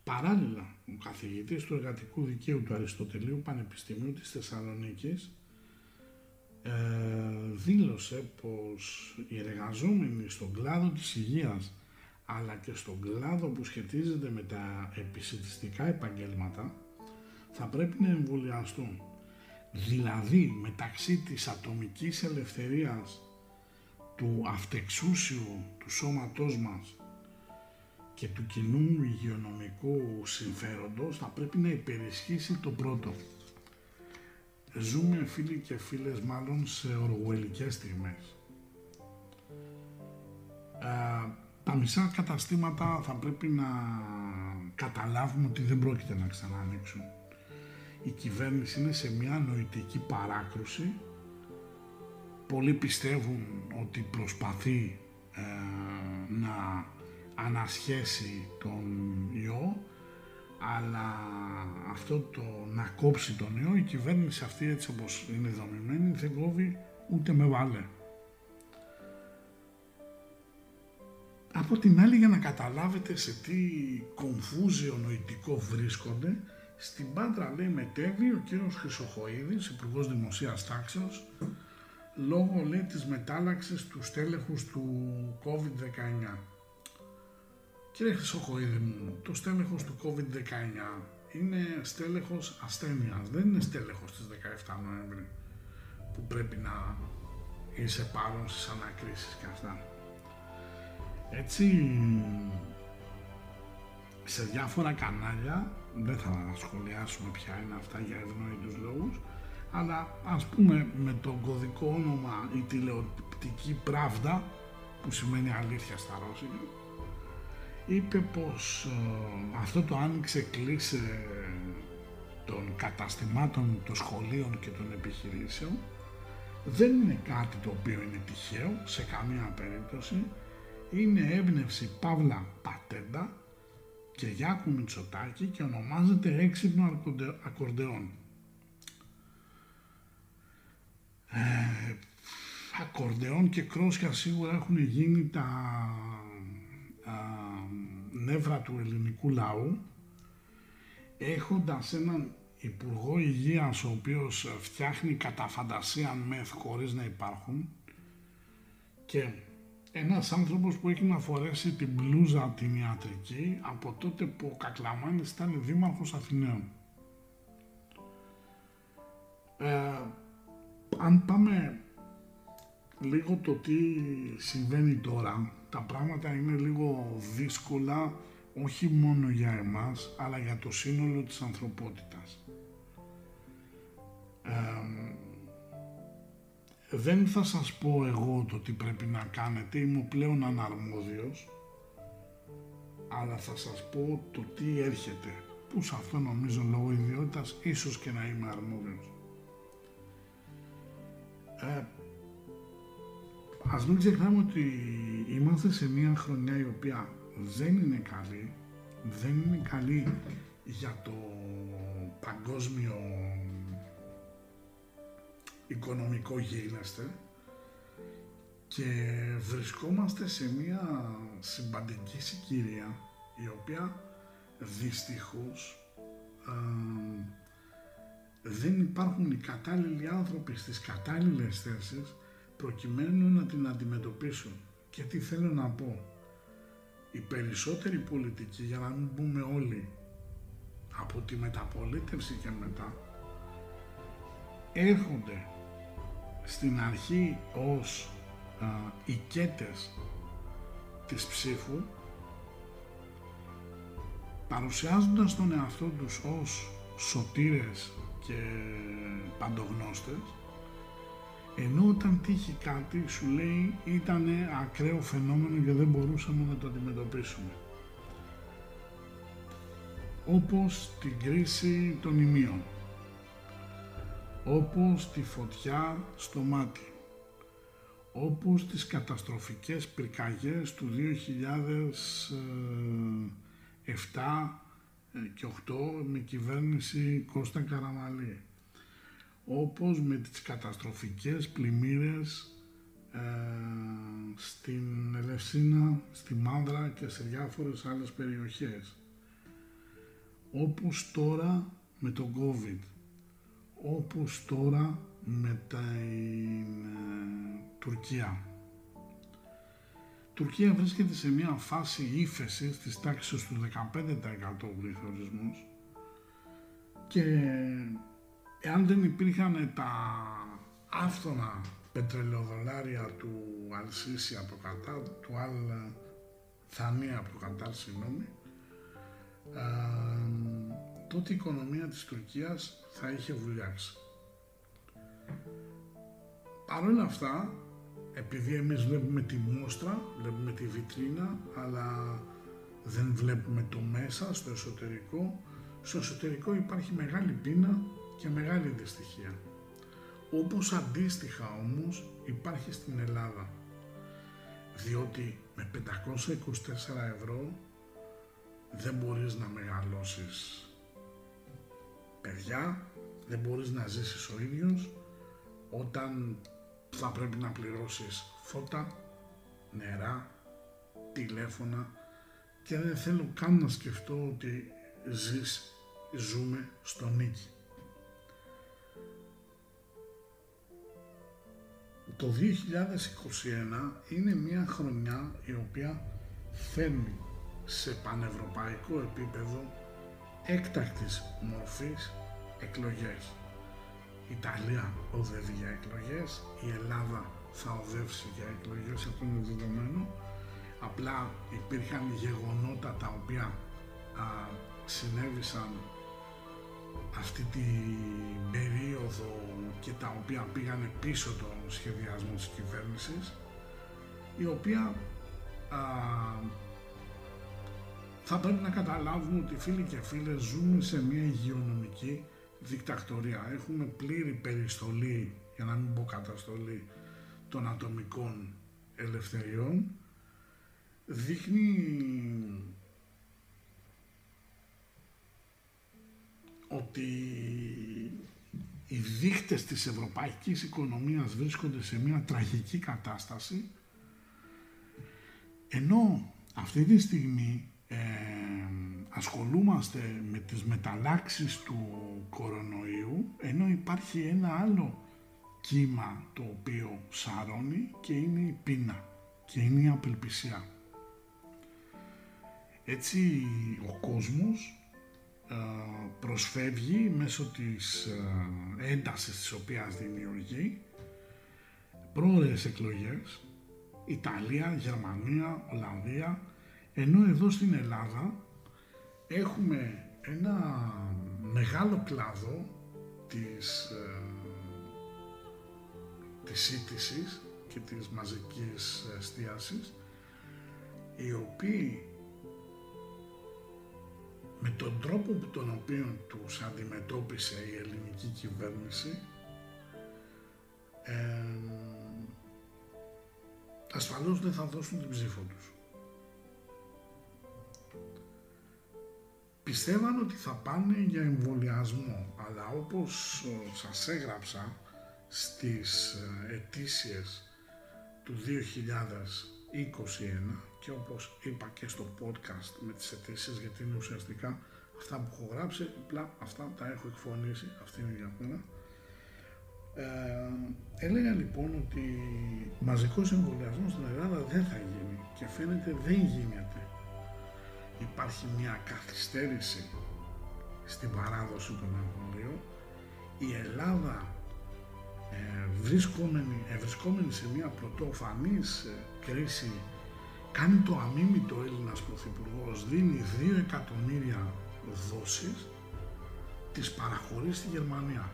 Παράλληλα, ο καθηγητής του εργατικού δικαίου του Αριστοτελείου Πανεπιστημίου της Θεσσαλονίκης ε, δήλωσε πως οι εργαζόμενοι στον κλάδο της υγείας αλλά και στον κλάδο που σχετίζεται με τα επισητιστικά επαγγέλματα θα πρέπει να εμβολιαστούν. Δηλαδή μεταξύ της ατομικής ελευθερίας του αυτεξούσιου του σώματός μας και του κοινού υγειονομικού συμφέροντος θα πρέπει να υπερισχύσει το πρώτο. Ζούμε φίλοι και φίλες μάλλον σε οργουελικές στιγμές. Ε, τα μισά καταστήματα θα πρέπει να καταλάβουμε ότι δεν πρόκειται να ξανανοίξουν. Η κυβέρνηση είναι σε μια νοητική παράκρουση πολλοί πιστεύουν ότι προσπαθεί ε, να ανασχέσει τον ιό αλλά αυτό το να κόψει τον ιό η κυβέρνηση αυτή έτσι όπως είναι δομημένη δεν κόβει ούτε με βάλε. Από την άλλη για να καταλάβετε σε τι κομφούζιο νοητικό βρίσκονται στην Πάντρα λέει μετέβη ο κύριος Χρυσοχοίδης, Υπουργός Δημοσίας Τάξεως λόγω λέει της μετάλλαξης του στέλεχους του COVID-19. Κύριε Χρυσοχοίδη μου, το στέλεχος του COVID-19 είναι στέλεχος ασθένειας, δεν είναι στέλεχος της 17 Νοέμβρη που πρέπει να είσαι παρόν στις ανακρίσεις και αυτά. Έτσι, σε διάφορα κανάλια, δεν θα σχολιάσουμε ποια είναι αυτά για ευνοήτους λόγους, αλλά ας πούμε με το κωδικό όνομα η τηλεοπτική Πράβδα, που σημαίνει αλήθεια στα ρώσικα, είπε πως ε, αυτό το άνοιξε κλείσε των καταστημάτων, των σχολείων και των επιχειρήσεων δεν είναι κάτι το οποίο είναι τυχαίο σε καμία περίπτωση είναι έμπνευση Παύλα Πατέντα και Γιάκου Μητσοτάκη και ονομάζεται έξυπνο ακορντεόν. Ε, ακορντεόν και κρόσια σίγουρα έχουν γίνει τα νεύρα του ελληνικού λαού έχοντας έναν Υπουργό Υγείας ο οποίος φτιάχνει κατά φαντασία μεθ χωρίς να υπάρχουν και ένας άνθρωπος που έχει να φορέσει την μπλούζα την ιατρική από τότε που ο Κακλαμάνης ήταν δήμαρχος Αθηναίων. Ε, αν πάμε λίγο το τι συμβαίνει τώρα, τα πράγματα είναι λίγο δύσκολα όχι μόνο για εμάς, αλλά για το σύνολο της ανθρωπότητας. δεν θα σας πω εγώ το τι πρέπει να κάνετε, είμαι πλέον αναρμόδιος, αλλά θα σας πω το τι έρχεται, που σε αυτό νομίζω λόγω ιδιότητας ίσως και να είμαι αρμόδιος. Ε, ας μην ξεχνάμε ότι είμαστε σε μια χρονιά η οποία δεν είναι καλή, δεν είναι καλή για το παγκόσμιο οικονομικό γίγνεσθε και βρισκόμαστε σε μια συμπαντική συγκυρία η οποία δυστυχώς δεν υπάρχουν οι κατάλληλοι άνθρωποι στις κατάλληλες θέσεις προκειμένου να την αντιμετωπίσουν. Και τι θέλω να πω. Οι περισσότεροι πολιτικοί, για να μην πούμε όλοι, από τη μεταπολίτευση και μετά, έρχονται στην αρχή ως α, οικέτες της ψήφου παρουσιάζοντας τον εαυτό τους ως σωτήρες και παντογνώστες ενώ όταν τύχει κάτι σου λέει ήταν ακραίο φαινόμενο και δεν μπορούσαμε να το αντιμετωπίσουμε. Όπως την κρίση των ημείων. Όπως τη φωτιά στο μάτι, όπως τις καταστροφικές πυρκαγιές του 2007 ε, και 8 με κυβέρνηση Κώστα Καραμαλή, όπως με τις καταστροφικές πλημμύρες ε, στην Ελευσίνα, στη Μάνδρα και σε διάφορες άλλες περιοχές. Όπως τώρα με τον COVID όπως τώρα με την ε, Τουρκία. Η Τουρκία βρίσκεται σε μια φάση ύφεσης της τάξης του 15% πληθωρισμός και εάν δεν υπήρχαν τα άφθονα πετρελαιοδολάρια του Αλσίση από το Κατάρ, του Αλ Θανία από το Κατάρ, συγγνώμη, τότε η οικονομία της Τουρκίας θα είχε βουλιάξει. Παρ' όλα αυτά, επειδή εμείς βλέπουμε τη μόστρα, βλέπουμε τη βιτρίνα, αλλά δεν βλέπουμε το μέσα, στο εσωτερικό, στο εσωτερικό υπάρχει μεγάλη πείνα και μεγάλη δυστυχία. όπως αντίστοιχα όμως υπάρχει στην Ελλάδα. Διότι με 524 ευρώ δεν μπορείς να μεγαλώσεις παιδιά, δεν μπορείς να ζήσεις ο ίδιος όταν θα πρέπει να πληρώσεις φώτα, νερά, τηλέφωνα και δεν θέλω καν να σκεφτώ ότι ζεις, ζούμε στο νίκη. Το 2021 είναι μια χρονιά η οποία φέρνει σε πανευρωπαϊκό επίπεδο έκτακτης μορφής εκλογές. Η Ιταλία οδεύει για εκλογές, η Ελλάδα θα οδεύσει για εκλογές, αυτό είναι δεδομένο. Απλά υπήρχαν γεγονότα τα οποία α, συνέβησαν αυτή την περίοδο και τα οποία πήγανε πίσω τον σχεδιασμό της κυβέρνησης η οποία α, θα πρέπει να καταλάβουμε ότι φίλοι και φίλες ζούμε σε μια υγειονομική δικτακτορία. Έχουμε πλήρη περιστολή, για να μην πω καταστολή, των ατομικών ελευθεριών. Δείχνει ότι οι δείχτες της ευρωπαϊκής οικονομίας βρίσκονται σε μια τραγική κατάσταση ενώ αυτή τη στιγμή ε, ασχολούμαστε με τις μεταλλάξεις του κορονοϊού ενώ υπάρχει ένα άλλο κύμα το οποίο σαρώνει και είναι η πείνα και είναι η απελπισία. Έτσι ο κόσμος ε, προσφεύγει μέσω της ε, έντασης της οποίας δημιουργεί πρόορες εκλογές Ιταλία, Γερμανία, Ολλανδία ενώ εδώ στην Ελλάδα έχουμε ένα μεγάλο κλάδο της, ε, της σύντησης και της μαζικής εστίασης οι οποίοι με τον τρόπο που τον οποίο τους αντιμετώπισε η ελληνική κυβέρνηση ε, ασφαλώς δεν θα δώσουν την ψήφο τους. Πιστεύαν ότι θα πάνε για εμβολιασμό, αλλά όπως σας έγραψα στις ε, ετήσιες του 2021 και όπως είπα και στο podcast με τις αιτήσεις γιατί είναι ουσιαστικά αυτά που έχω γράψει, απλά αυτά τα έχω εκφωνήσει, αυτή είναι η διαφορά. Ε, έλεγα λοιπόν ότι μαζικός εμβολιασμός στην Ελλάδα δεν θα γίνει και φαίνεται δεν γίνεται. Υπάρχει μια καθυστέρηση στην παράδοση των εμβολίων. Η Ελλάδα ε, βρισκόμενη, ε, βρισκόμενη σε μια πρωτοφανής ε, κρίση κάνει το αμήμητο Έλληνας Πρωθυπουργός, δίνει 2 εκατομμύρια δόσεις, τις παραχωρεί στη Γερμανία.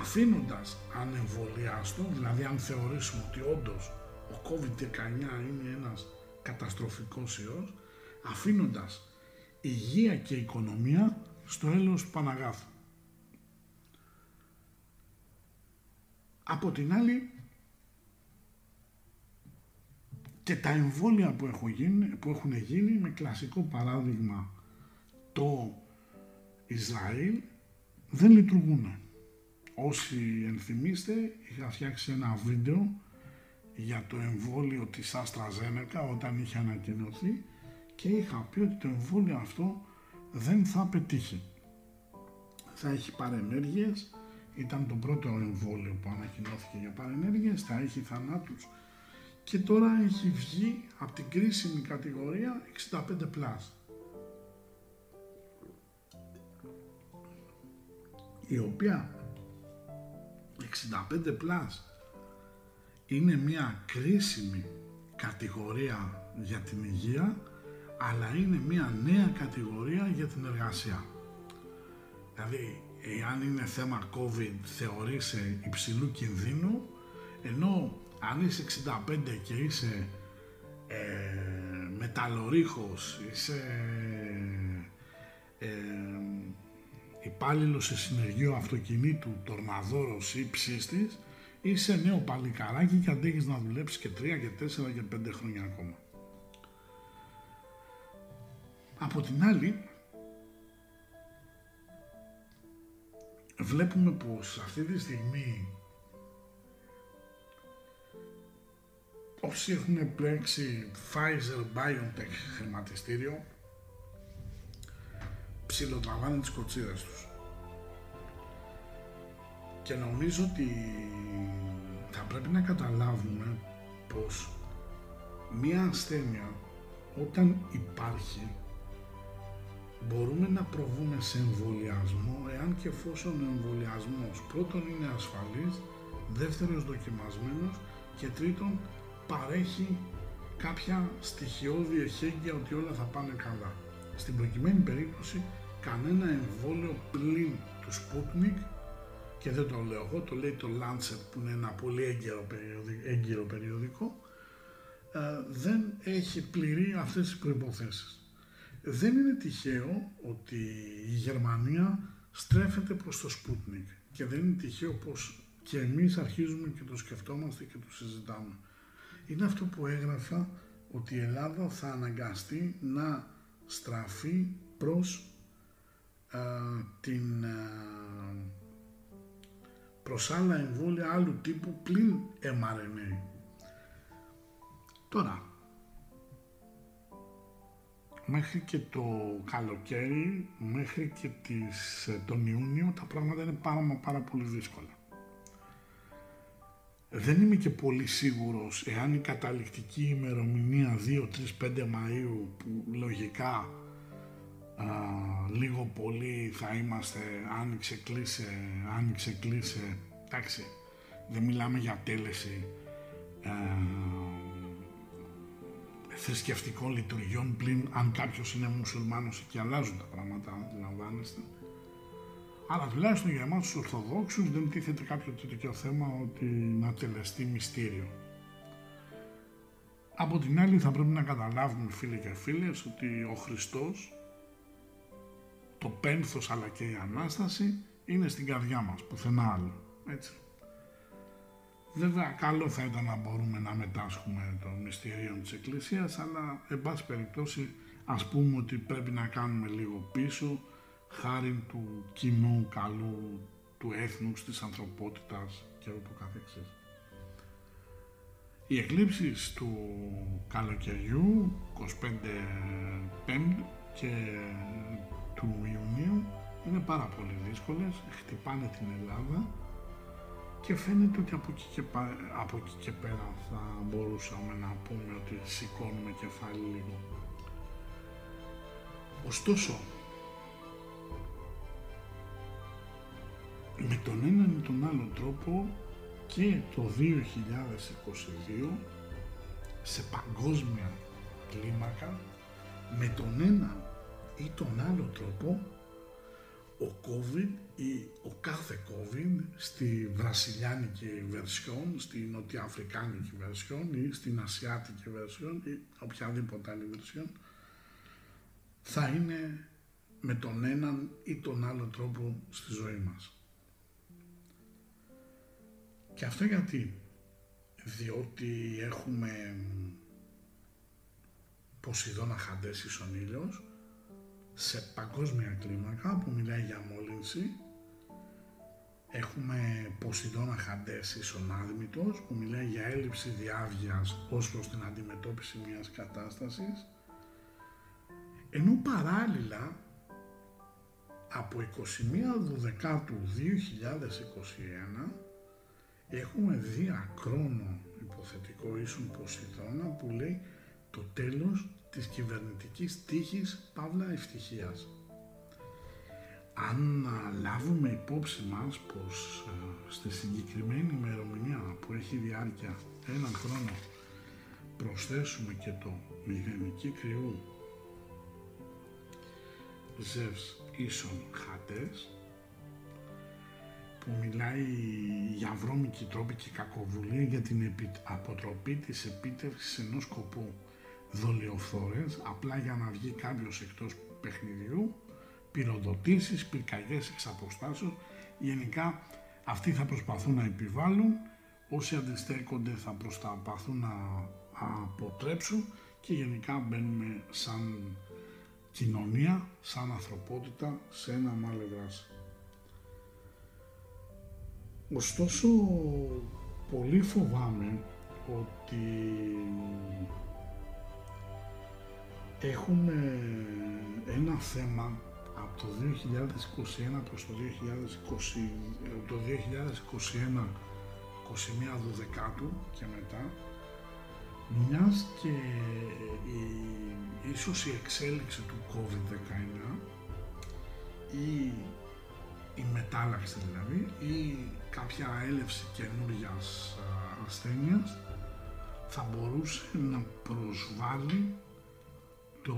Αφήνοντας ανεμβολιάστο, δηλαδή αν θεωρήσουμε ότι όντως ο COVID-19 είναι ένας καταστροφικός ιός, αφήνοντας υγεία και οικονομία στο έλεος του Παναγάθου. Από την άλλη, και τα εμβόλια που, έχω γίνει, που έχουν γίνει με κλασικό παράδειγμα το Ισραήλ δεν λειτουργούν. Όσοι ενθυμίστε είχα φτιάξει ένα βίντεο για το εμβόλιο της Αστραζένεκα όταν είχε ανακοινωθεί και είχα πει ότι το εμβόλιο αυτό δεν θα πετύχει. Θα έχει παρενέργειες, ήταν το πρώτο εμβόλιο που ανακοινώθηκε για παρενέργειες, θα έχει θανάτους και τώρα έχει βγει από την κρίσιμη κατηγορία 65+. η οποία 65 είναι μια κρίσιμη κατηγορία για την υγεία αλλά είναι μια νέα κατηγορία για την εργασία. Δηλαδή, εάν είναι θέμα COVID θεωρείσαι υψηλού κινδύνου ενώ αν είσαι 65 και είσαι ε, μεταλλορίχος, είσαι ε, υπάλληλος σε συνεργείο αυτοκινήτου, τορναδόρος ή ψήστης, είσαι νέο παλικαράκι και αντέχεις να δουλέψεις και 3 και 4 και 5 χρόνια ακόμα. Από την άλλη, βλέπουμε πως αυτή τη στιγμή όσοι έχουν πλέξει Pfizer BioNTech χρηματιστήριο ψιλοτραβάνε τις κοτσίδες τους. Και νομίζω ότι θα πρέπει να καταλάβουμε πως μία ασθένεια όταν υπάρχει μπορούμε να προβούμε σε εμβολιασμό εάν και εφόσον ο εμβολιασμός πρώτον είναι ασφαλής, δεύτερος δοκιμασμένος και τρίτον παρέχει κάποια στοιχειώδη εχέγγυα ότι όλα θα πάνε καλά. Στην προκειμένη περίπτωση κανένα εμβόλιο πλην του Sputnik και δεν το λέω εγώ, το λέει το Lancet που είναι ένα πολύ έγκυρο, έγκυρο περιοδικό ε, δεν έχει πληρεί αυτές τις προϋποθέσεις. Δεν είναι τυχαίο ότι η Γερμανία στρέφεται προς το Sputnik και δεν είναι τυχαίο πως και εμείς αρχίζουμε και το σκεφτόμαστε και το συζητάμε. Είναι αυτό που έγραφα ότι η Ελλάδα θα αναγκαστεί να στραφεί προς την προς άλλα εμβόλια άλλου τύπου πλην mRNA. Τώρα, μέχρι και το καλοκαίρι, μέχρι και τις, ε, τον Ιούνιο, τα πράγματα είναι πάρα, πάρα πολύ δύσκολα. Δεν είμαι και πολύ σίγουρος εάν η καταληκτική ημερομηνία 2-3-5 Μαΐου που λογικά λίγο πολύ θα είμαστε άνοιξε κλείσε, άνοιξε κλείσε, εντάξει, δεν μιλάμε για τέλεση ε, θρησκευτικών λειτουργιών πλην αν κάποιος είναι μουσουλμάνος και αλλάζουν τα πράγματα, αντιλαμβάνεστε. Αλλά τουλάχιστον για εμάς τους Ορθοδόξους δεν τίθεται κάποιο τέτοιο θέμα ότι να τελεστεί μυστήριο. Από την άλλη θα πρέπει να καταλάβουμε φίλοι και φίλες ότι ο Χριστός το πένθος αλλά και η Ανάσταση είναι στην καρδιά μας, πουθενά άλλο. Έτσι. Βέβαια, καλό θα ήταν να μπορούμε να μετάσχουμε των μυστηρίων της Εκκλησίας, αλλά, εν πάση περιπτώσει, ας πούμε ότι πρέπει να κάνουμε λίγο πίσω, χάρη του κοινού καλού, του έθνους, της ανθρωπότητας και ούτω καθεξής. Οι εκλήψεις του καλοκαιριού, 25 Πέμπτη και του Ιουνίου είναι πάρα πολύ δύσκολες, χτυπάνε την Ελλάδα και φαίνεται ότι από εκεί και, από εκεί και πέρα θα μπορούσαμε να πούμε ότι σηκώνουμε κεφάλι λίγο. Ωστόσο, με τον έναν ή τον άλλο τρόπο και το 2022 σε παγκόσμια κλίμακα με τον ένα ή τον άλλο τρόπο ο COVID ή ο κάθε COVID στη βρασιλιάνικη βερσιόν, στη νοτιοαφρικάνικη βερσιόν ή στην ασιάτικη βερσιόν ή οποιαδήποτε άλλη βερσιόν θα είναι με τον έναν ή τον άλλο τρόπο στη ζωή μας. Και αυτό γιατί, διότι έχουμε Ποσειδώνα Χαντές ο ήλιος, σε παγκόσμια κλίμακα που μιλάει για μόλυνση. Έχουμε Ποσειδώνα Χαντές Ισονάδμητος που μιλάει για έλλειψη διάβγειας ως προς την αντιμετώπιση μιας κατάστασης. Ενώ παράλληλα από 21 Δεκάτου 2021 έχουμε δει ακρόνο υποθετικό ίσον Ποσειδώνα που λέει το τέλος της κυβερνητικής τύχης παύλα ευτυχίας. Αν λάβουμε υπόψη μας πως ε, στη συγκεκριμένη ημερομηνία που έχει διάρκεια έναν χρόνο προσθέσουμε και το μηδενική κρυού Ζεύς ίσον χατές που μιλάει για βρώμικη τρόπη και κακοβουλία για την αποτροπή της επίτευξης ενός σκοπού δολιοφθόρες απλά για να βγει κάποιος εκτός παιχνιδιού πυροδοτήσεις, πυρκαγιές εξ αποστάσεως. Γενικά αυτοί θα προσπαθούν να επιβάλλουν, όσοι αντιστέκονται θα προσπαθούν να αποτρέψουν και γενικά μπαίνουμε σαν κοινωνία, σαν ανθρωπότητα σε ένα μάλλον δράση. Ωστόσο, πολύ φοβάμαι ότι έχουμε ένα θέμα από το 2021 προς το 2020, το 2021, 21 Δεκάτου και μετά, μιας και η, ίσως η εξέλιξη του COVID-19 ή η μετάλλαξη δηλαδή ή κάποια έλευση καινούργιας ασθένειας θα μπορούσε να προσβάλλει το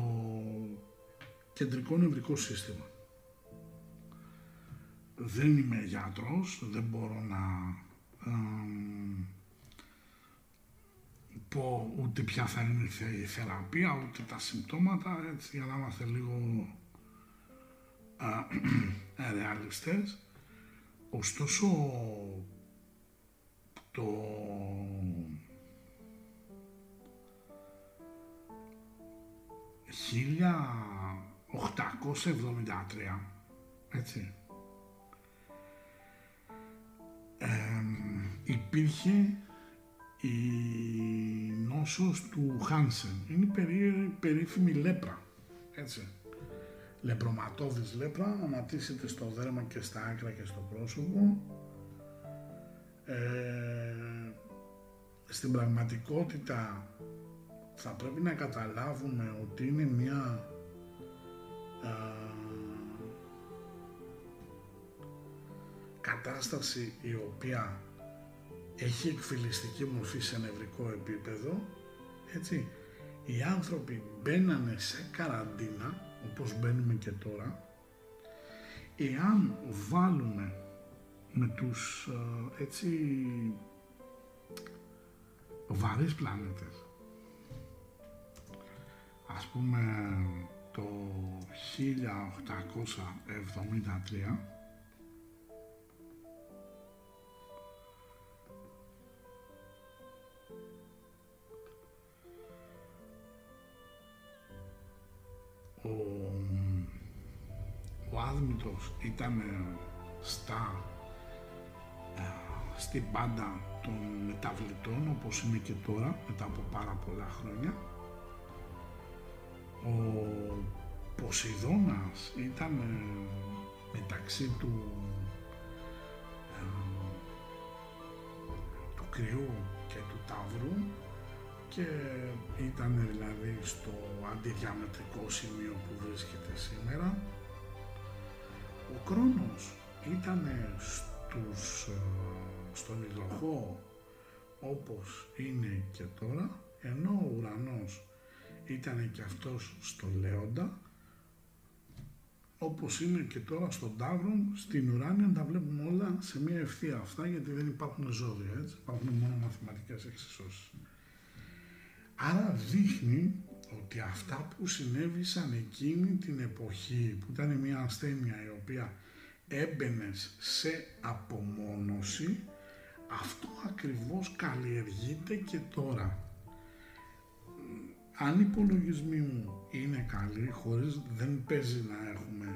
κεντρικό νευρικό σύστημα. Δεν είμαι γιατρός, δεν μπορώ να πω ούτε ποια θα είναι η θεραπεία, ούτε τα συμπτώματα, έτσι για να είμαστε λίγο α, (clears throat) ρεαλιστές. Ωστόσο, το χίλια 873, έτσι, υπήρχε η νόσος του Χάνσεν. Είναι περί, περίφημη λέπρα, έτσι. Λεπροματώδης λέπρα, ανατίσσεται στο δέρμα και στα άκρα και στο πρόσωπο. Ε, στην πραγματικότητα θα πρέπει να καταλάβουμε ότι είναι μια κατάσταση η οποία έχει εκφυλιστική μορφή σε νευρικό επίπεδο, έτσι, οι άνθρωποι μπαίνανε σε καραντίνα, όπως μπαίνουμε και τώρα, εάν βάλουμε με τους έτσι βαρύς πλανήτες, ας πούμε το 1873 ο, ο Άδμητος ήταν στα, ε, στην πάντα των μεταβλητών όπως είναι και τώρα μετά από πάρα πολλά χρόνια. Ο Ποσειδώνας ήταν ε, μεταξύ του, ε, του κρυού και του ταύρου και ήταν δηλαδή στο αντιδιαμετρικό σημείο που βρίσκεται σήμερα. Ο Κρόνος ήταν στους, ε, στον υδροχό όπως είναι και τώρα, ενώ ο ουρανός ήταν και αυτός στο Λέοντα, όπως είναι και τώρα στον Ταύρο, στην ουράνια τα βλέπουμε όλα σε μια ευθεία αυτά, γιατί δεν υπάρχουν ζώδια, έτσι, υπάρχουν μόνο μαθηματικές εξισώσεις. Άρα δείχνει ότι αυτά που συνέβησαν εκείνη την εποχή, που ήταν μια ασθένεια η οποία έμπαινε σε απομόνωση, αυτό ακριβώς καλλιεργείται και τώρα. Αν οι υπολογισμοί μου είναι καλοί, χωρίς δεν παίζει να έχουμε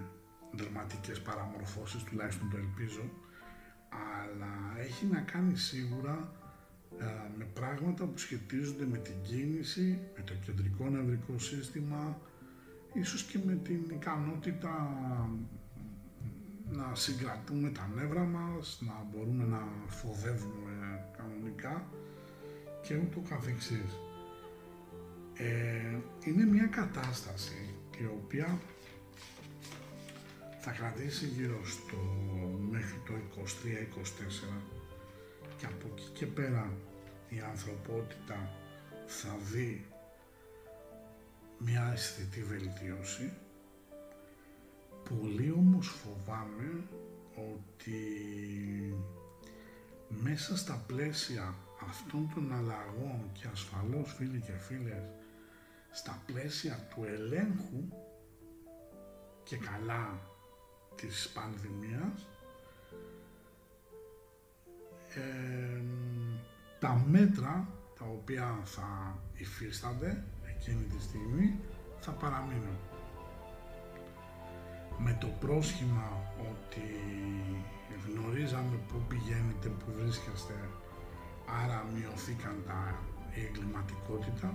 δραματικές παραμορφώσεις, τουλάχιστον το ελπίζω, αλλά έχει να κάνει σίγουρα ε, με πράγματα που σχετίζονται με την κίνηση, με το κεντρικό νευρικό σύστημα, ίσως και με την ικανότητα να συγκρατούμε τα νεύρα μας, να μπορούμε να φοβεύουμε κανονικά και ούτω καθεξής. Ε, είναι μια κατάσταση η οποία θα κρατήσει γύρω στο μέχρι το 23-24 και από εκεί και πέρα η ανθρωπότητα θα δει μια αισθητή βελτίωση. Πολύ όμως φοβάμαι ότι μέσα στα πλαίσια αυτών των αλλαγών και ασφαλώς φίλοι και φίλες στα πλαίσια του ελέγχου και καλά της πανδημίας ε, τα μέτρα τα οποία θα υφίστανται εκείνη τη στιγμή θα παραμείνουν. Με το πρόσχημα ότι γνωρίζαμε πού πηγαίνετε, πού βρίσκεστε, άρα μειωθήκαν τα, η εγκληματικότητα.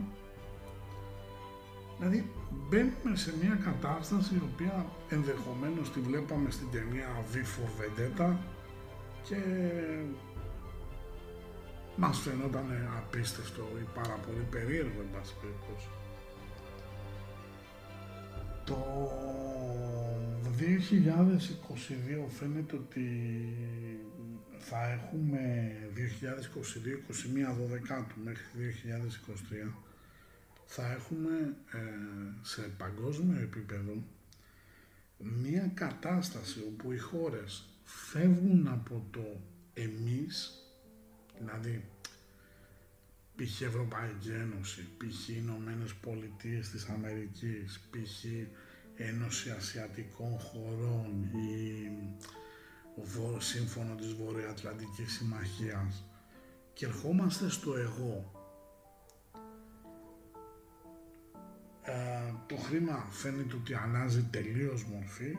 Δηλαδή μπαίνουμε σε μια κατάσταση η οποία ενδεχομένως τη βλέπαμε στην ταινία V for Vendetta και μας φαινόταν απίστευτο ή πάρα πολύ περίεργο εν πάση περιπτώσει. Το 2022 φαίνεται ότι θα έχουμε 2022-21 12 μέχρι 2023 θα έχουμε ε, σε παγκόσμιο επίπεδο μία κατάσταση όπου οι χώρες φεύγουν από το εμείς Δηλαδή, π.χ. Ευρωπαϊκή Ένωση, π.χ. Ηνωμένες Πολιτείες της Αμερικής, π.χ. Ένωση Ασιατικών Χωρών ή ο Σύμφωνο της Βορειοατλαντικής Συμμαχίας και ερχόμαστε στο εγώ. Ε, το χρήμα φαίνεται ότι αλλάζει τελείως μορφή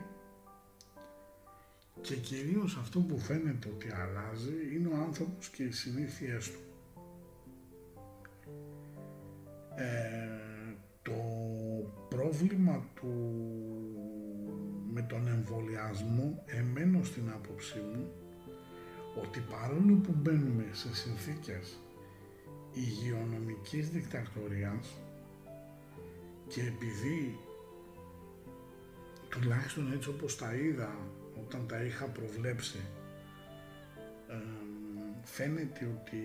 και κυρίως αυτό που φαίνεται ότι αλλάζει είναι ο άνθρωπος και οι συνήθειές του. Ε, το πρόβλημα του με τον εμβολιασμό εμένω στην άποψή μου ότι παρόλο που μπαίνουμε σε συνθήκες υγειονομικής δικτακτορίας και επειδή τουλάχιστον έτσι όπως τα είδα όταν τα είχα προβλέψει φαίνεται ότι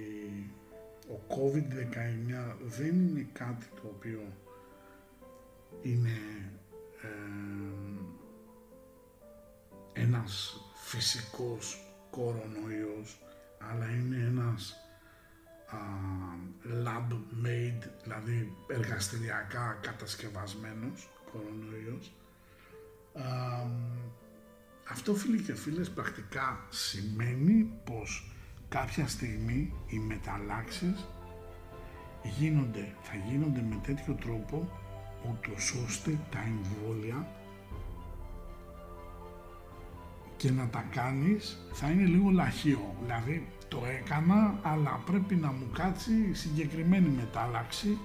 ο COVID-19 δεν είναι κάτι το οποίο είναι ένας φυσικός κορονοϊός αλλά είναι ένας lab made, δηλαδή εργαστηριακά κατασκευασμένος κορονοϊός αυτό φίλοι και φίλες πρακτικά σημαίνει πως κάποια στιγμή οι μεταλλάξεις γίνονται, θα γίνονται με τέτοιο τρόπο ούτως ώστε τα εμβόλια και να τα κάνεις θα είναι λίγο λαχείο. Δηλαδή το έκανα αλλά πρέπει να μου κάτσει συγκεκριμένη μετάλλαξη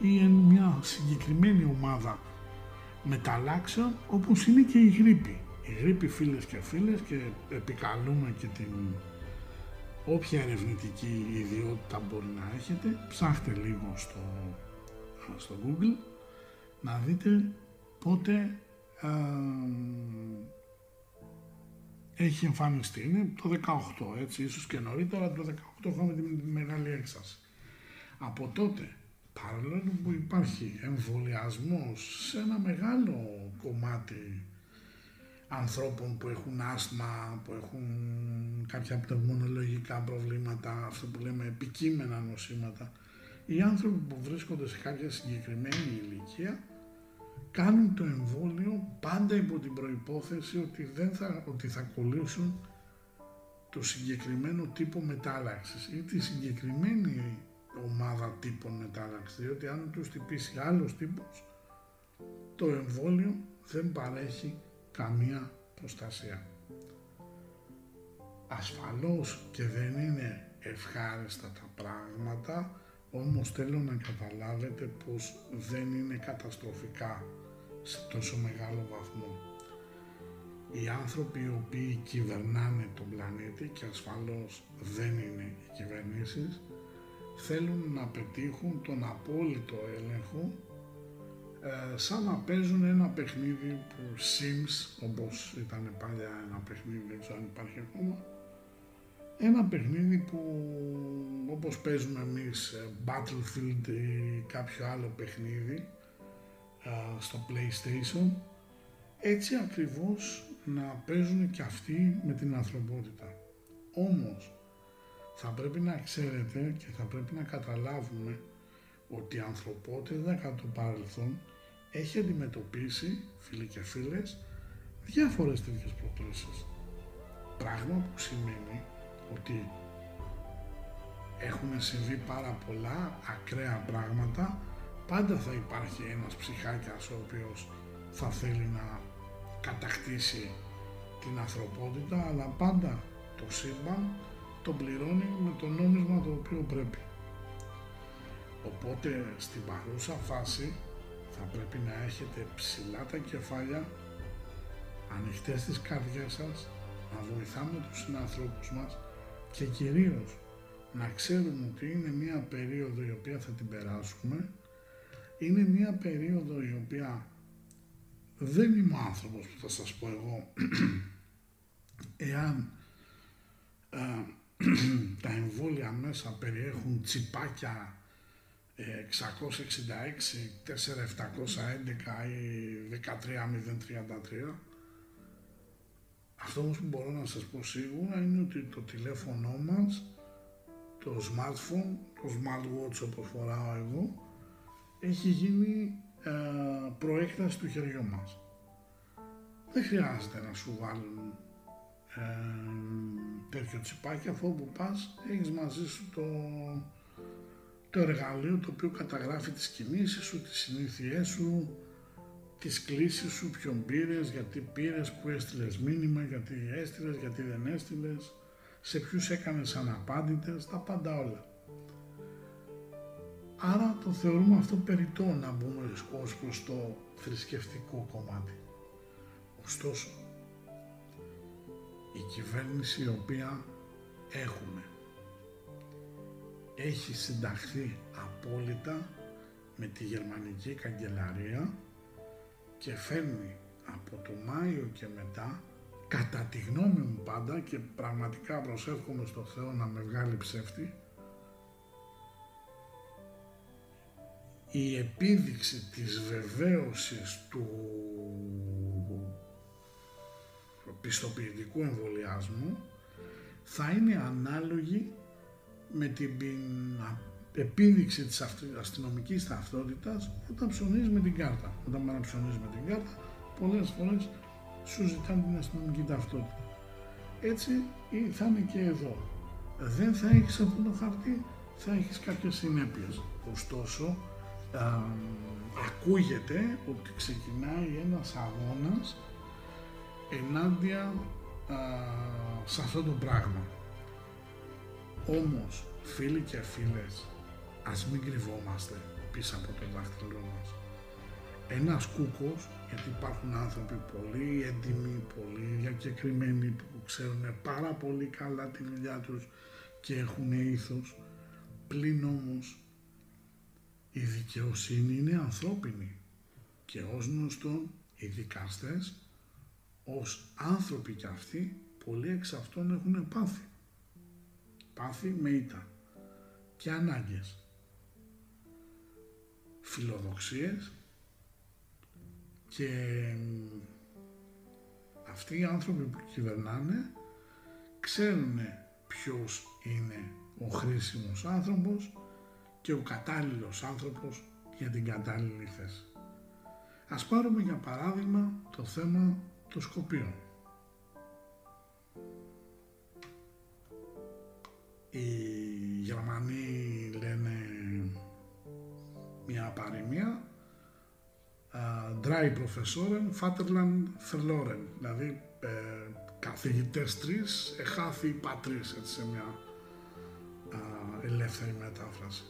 ή μια συγκεκριμένη ομάδα μεταλλάξεων όπως είναι και η γρήπη η γρήπη φίλες και φίλες και επικαλούμε και την όποια ερευνητική ιδιότητα μπορεί να έχετε ψάχτε λίγο στο, στο Google να δείτε πότε έχει εμφανιστεί. Είναι το 18 έτσι, ίσως και νωρίτερα το 18 είχαμε τη μεγάλη έξαση. Από τότε, παρόλο που υπάρχει εμβολιασμός σε ένα μεγάλο κομμάτι ανθρώπων που έχουν άσθμα, που έχουν κάποια πνευμονολογικά προβλήματα, αυτό που λέμε επικείμενα νοσήματα, οι άνθρωποι που βρίσκονται σε κάποια συγκεκριμένη ηλικία κάνουν το εμβόλιο πάντα υπό την προϋπόθεση ότι, δεν θα, ότι θα κολλήσουν το συγκεκριμένο τύπο μετάλλαξης ή τη συγκεκριμένη ομάδα τύπων μετάλλαξης, διότι αν τους τυπήσει άλλος τύπος, το εμβόλιο δεν παρέχει καμία προστασία. Ασφαλώς και δεν είναι ευχάριστα τα πράγματα, όμως θέλω να καταλάβετε πως δεν είναι καταστροφικά σε τόσο μεγάλο βαθμό. Οι άνθρωποι οι οποίοι κυβερνάνε τον πλανήτη και ασφαλώς δεν είναι οι κυβερνήσεις, θέλουν να πετύχουν τον απόλυτο έλεγχο ε, σαν να παίζουν ένα παιχνίδι που Sims, όπως ήταν παλιά ένα παιχνίδι, δεν ξέρω αν υπάρχει ακόμα, ένα παιχνίδι που όπως παίζουμε εμείς ε, Battlefield ή κάποιο άλλο παιχνίδι ε, στο PlayStation, έτσι ακριβώς να παίζουν και αυτοί με την ανθρωπότητα. Όμως, θα πρέπει να ξέρετε και θα πρέπει να καταλάβουμε ότι η ανθρωπότητα κατά το παρελθόν έχει αντιμετωπίσει, φίλοι και φίλες, διάφορες τέτοιες προκλήσεις. Πράγμα που σημαίνει ότι έχουν συμβεί πάρα πολλά ακραία πράγματα, πάντα θα υπάρχει ένας ψυχάκιας ο οποίος θα θέλει να κατακτήσει την ανθρωπότητα, αλλά πάντα το σύμπαν τον πληρώνει με το νόμισμα το οποίο πρέπει. Οπότε στην παρούσα φάση θα πρέπει να έχετε ψηλά τα κεφάλια, ανοιχτές τις καρδιές σας, να βοηθάμε τους συνανθρώπους μας και κυρίως να ξέρουμε ότι είναι μια περίοδο η οποία θα την περάσουμε, είναι μια περίοδο η οποία δεν είμαι ο άνθρωπος που θα σας πω εγώ. (clears throat) Εάν ε, (clears throat) τα εμβόλια μέσα περιέχουν τσιπάκια 666, 4711 ή 13033 αυτό όμως που μπορώ να σας πω σίγουρα είναι ότι το τηλέφωνο μας, το smartphone, το smartwatch όπως φοράω εγώ, έχει γίνει ε, προέκταση του χεριού μας. Δεν χρειάζεται να σου βάλουν ε, τέτοιο τσιπάκι, αφού όπου πας έχεις μαζί σου το, το εργαλείο το οποίο καταγράφει τις κινήσεις σου, τις συνήθειές σου, τις κλήσεις σου, ποιον πήρες, γιατί πήρες, που έστειλες μήνυμα, γιατί έστειλες, γιατί δεν έστειλες, σε ποιους έκανες αναπάντητες, τα πάντα όλα. Άρα το θεωρούμε αυτό περιττό να μπούμε ως προς το θρησκευτικό κομμάτι. Ωστόσο, η κυβέρνηση η οποία έχουμε έχει συνταχθεί απόλυτα με τη γερμανική καγκελαρία και φέρνει από το Μάιο και μετά κατά τη γνώμη μου πάντα και πραγματικά προσεύχομαι στο Θεό να με βγάλει ψεύτη η επίδειξη της βεβαίωσης του πιστοποιητικού εμβολιάσμου θα είναι ανάλογη με την επίδειξη της αστυνομικής ταυτότητας όταν ψωνίζεις με την κάρτα. Όταν πάνε να ψωνίζεις με την κάρτα, πολλές φορές σου ζητάνε την αστυνομική ταυτότητα. Έτσι θα είναι και εδώ. Δεν θα έχεις αυτό το χαρτί, θα έχεις κάποιες συνέπειες. Ωστόσο, α, ακούγεται ότι ξεκινάει ένας αγώνας ενάντια α, σε αυτό το πράγμα. Όμως, φίλοι και φίλες, ας μην κρυβόμαστε πίσω από το δάχτυλό μας. Ένας κούκος, γιατί υπάρχουν άνθρωποι πολύ έντιμοι, πολύ διακεκριμένοι που ξέρουν πάρα πολύ καλά τη δουλειά τους και έχουν ήθος, πλην όμως η δικαιοσύνη είναι ανθρώπινη και ως γνωστό οι δικαστές ως άνθρωποι κι αυτοί πολλοί εξ αυτών έχουν πάθει. Πάθη με ήττα και ανάγκες. Φιλοδοξίες και αυτοί οι άνθρωποι που κυβερνάνε ξέρουν ποιος είναι ο χρήσιμος άνθρωπος και ο κατάλληλος άνθρωπος για την κατάλληλη θέση. Ας πάρουμε για παράδειγμα το θέμα των Σκοπίων. Οι Γερμανοί λένε μια παροιμία Dry Professoren, Vaterland verloren, δηλαδή ε, καθηγητές τρεις, εχάθη πατρίς, έτσι σε μια ελεύθερη μετάφραση.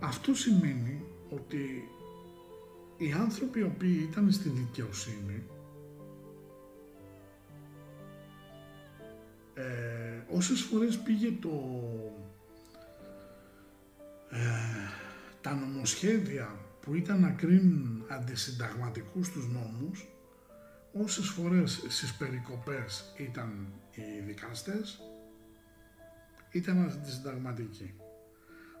Αυτό σημαίνει ότι οι άνθρωποι οι οποίοι ήταν στη δικαιοσύνη ε, όσες φορές πήγε το ε, τα νομοσχέδια που ήταν να κρίνουν αντισυνταγματικούς τους νόμους όσες φορές στις περικοπές ήταν οι δικάστες ήταν αντισυνταγματικοί.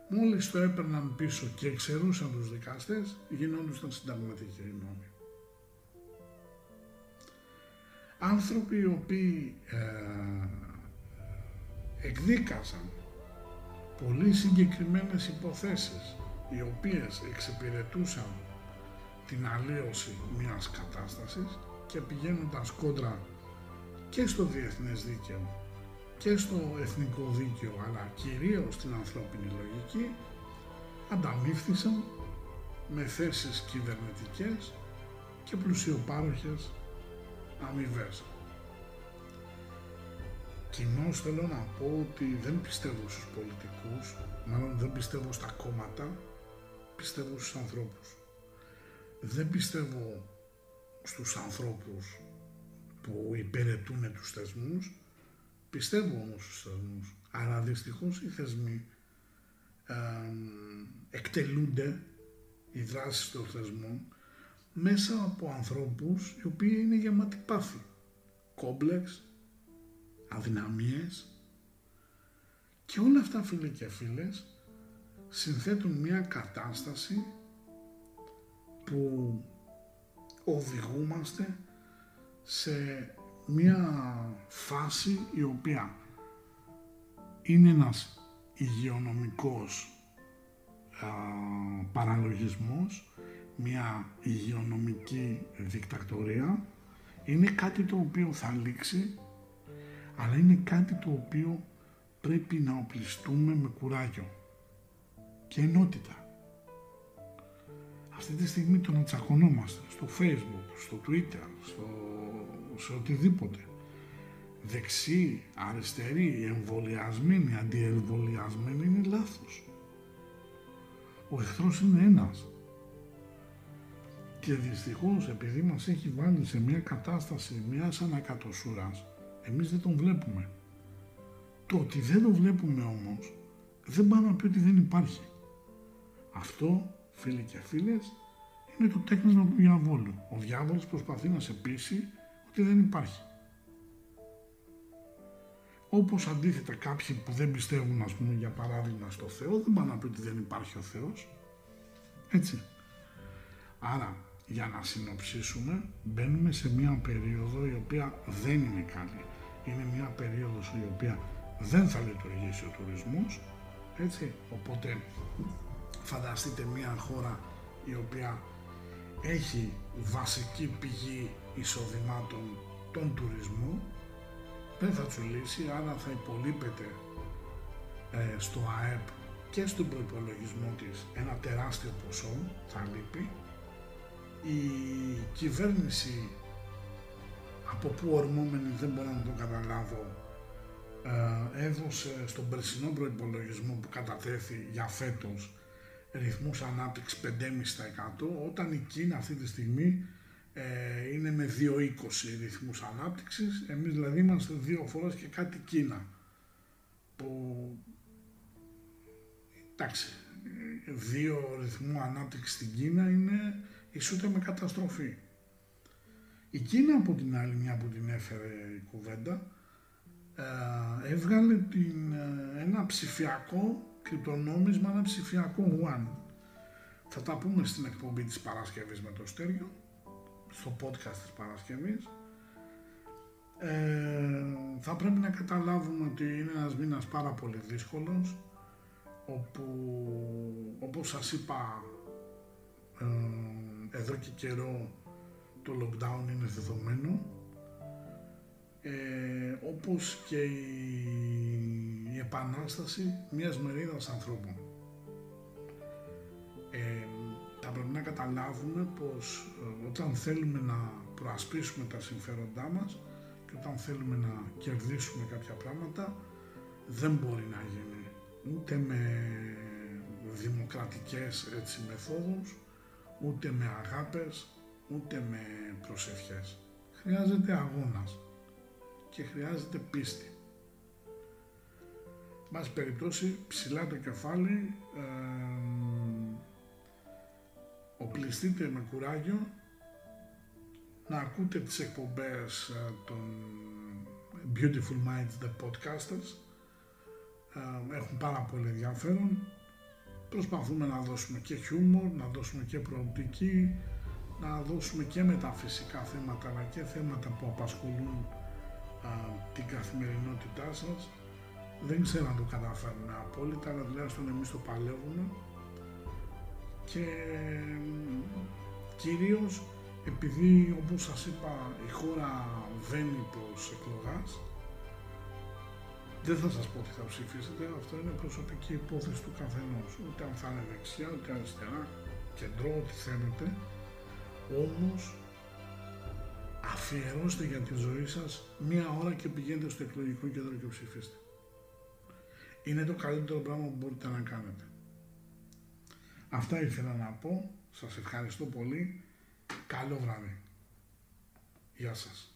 Μόλις το έπαιρναν πίσω και εξαιρούσαν τους δικαστές, γινόντουσαν συνταγματικοί οι νόμοι. Άνθρωποι οι οποίοι ε, εκδίκαζαν πολύ συγκεκριμένες υποθέσεις οι οποίες εξυπηρετούσαν την αλλίωση μιας κατάστασης και πηγαίνοντας κόντρα και στο διεθνές δίκαιο και στο εθνικό δίκαιο αλλά κυρίως στην ανθρώπινη λογική ανταμείφθησαν με θέσεις κυβερνητικές και πλουσιοπάροχες αμοιβές. Κοινώς θέλω να πω ότι δεν πιστεύω στους πολιτικούς, μάλλον δεν πιστεύω στα κόμματα, πιστεύω στους ανθρώπους. Δεν πιστεύω στους ανθρώπους που υπηρετούν τους θεσμούς, πιστεύω όμως στους θεσμούς. Αλλά δυστυχώς οι θεσμοί ε, εκτελούνται οι δράσεις των θεσμών μέσα από ανθρώπους οι οποίοι είναι γεμάτοι πάθη, κόμπλεξ, αδυναμίες. Και όλα αυτά φίλοι και φίλες συνθέτουν μια κατάσταση που οδηγούμαστε σε μια φάση η οποία είναι ένας υγειονομικός α, παραλογισμός, μια υγειονομική δικτακτορία, είναι κάτι το οποίο θα λήξει, αλλά είναι κάτι το οποίο πρέπει να οπλιστούμε με κουράγιο και ενότητα. Αυτή τη στιγμή το να τσακωνόμαστε στο facebook, στο twitter, στο, σε οτιδήποτε. Δεξί, αριστερή, εμβολιασμένοι, αντιεμβολιασμένοι είναι λάθος. Ο εχθρός είναι ένας. Και δυστυχώς επειδή μας έχει βάλει σε μια κατάσταση μιας ανακατοσούρας, εμείς δεν τον βλέπουμε. Το ότι δεν τον βλέπουμε όμως, δεν πάει να πει ότι δεν υπάρχει. Αυτό, φίλοι και φίλες, είναι το τέκνισμα του διαβόλου. Ο διάβολος προσπαθεί να σε πείσει ότι δεν υπάρχει. Όπως αντίθετα κάποιοι που δεν πιστεύουν, ας πούμε, για παράδειγμα στο Θεό, δεν πάνε να πει ότι δεν υπάρχει ο Θεός. Έτσι. Άρα, για να συνοψίσουμε, μπαίνουμε σε μια περίοδο η οποία δεν είναι καλή. Είναι μια περίοδος η οποία δεν θα λειτουργήσει ο τουρισμός, έτσι. Οπότε, φανταστείτε μια χώρα η οποία έχει βασική πηγή εισοδημάτων τον τουρισμό, δεν θα τσουλήσει, άρα θα υπολείπεται ε, στο ΑΕΠ και στον προϋπολογισμό της ένα τεράστιο ποσό, θα λείπει. Η κυβέρνηση από πού ορμόμενη δεν μπορώ να το καταλάβω ε, έδωσε στον περσινό προϋπολογισμό που κατατέθη για φέτος ρυθμούς ανάπτυξης 5,5% όταν η Κίνα αυτή τη στιγμή ε, είναι με 2,20 ρυθμούς ανάπτυξης, εμείς δηλαδή είμαστε δύο φορές και κάτι Κίνα που εντάξει, δύο ρυθμού ανάπτυξης στην Κίνα είναι ισούται με καταστροφή. Η Κίνα από την άλλη, μια που την έφερε η κουβέντα, ε, έβγαλε την, ε, ένα ψηφιακό κρυπτονόμισμα, ένα ψηφιακό one. Θα τα πούμε στην εκπομπή της Παρασκευής με το Στέριο, στο podcast της Παρασκευής. Ε, θα πρέπει να καταλάβουμε ότι είναι ένας μήνας πάρα πολύ δύσκολος, όπου όπως σας είπα ε, εδώ και καιρό το lockdown είναι δεδομένο ε, όπως και η, η επανάσταση μιας μερίδας ανθρώπων. Ε, θα πρέπει να καταλάβουμε πως ε, όταν θέλουμε να προασπίσουμε τα συμφέροντά μας και όταν θέλουμε να κερδίσουμε κάποια πράγματα δεν μπορεί να γίνει ούτε με δημοκρατικές έτσι, μεθόδους, ούτε με αγάπες, ούτε με προσευχές. Χρειάζεται αγώνας και χρειάζεται πίστη. Μας περιπτώσει ψηλά το κεφάλι, ε, οπλιστείτε με κουράγιο, να ακούτε τις εκπομπές ε, των Beautiful Minds, the podcasters, ε, έχουν πάρα πολύ ενδιαφέρον. Προσπαθούμε να δώσουμε και χιούμορ, να δώσουμε και προοπτική, να δώσουμε και μεταφυσικά θέματα, αλλά και θέματα που απασχολούν την καθημερινότητά σας. Δεν ξέρω αν το καταφέρνουμε απόλυτα, αλλά τουλάχιστον εμείς το παλεύουμε και, Κυρίως επειδή όπως σας είπα η χώρα βαίνει προς εκλογάς δεν θα σας πω τι θα ψηφίσετε, αυτό είναι προσωπική υπόθεση του καθενός. Ούτε αν θα είναι δεξιά, ούτε αριστερά, κεντρό, ό,τι θέλετε. Όμως αφιερώστε για τη ζωή σας μία ώρα και πηγαίνετε στο εκλογικό κέντρο και ψηφίστε. Είναι το καλύτερο πράγμα που μπορείτε να κάνετε. Αυτά ήθελα να πω. Σας ευχαριστώ πολύ. Καλό βράδυ. Γεια σας.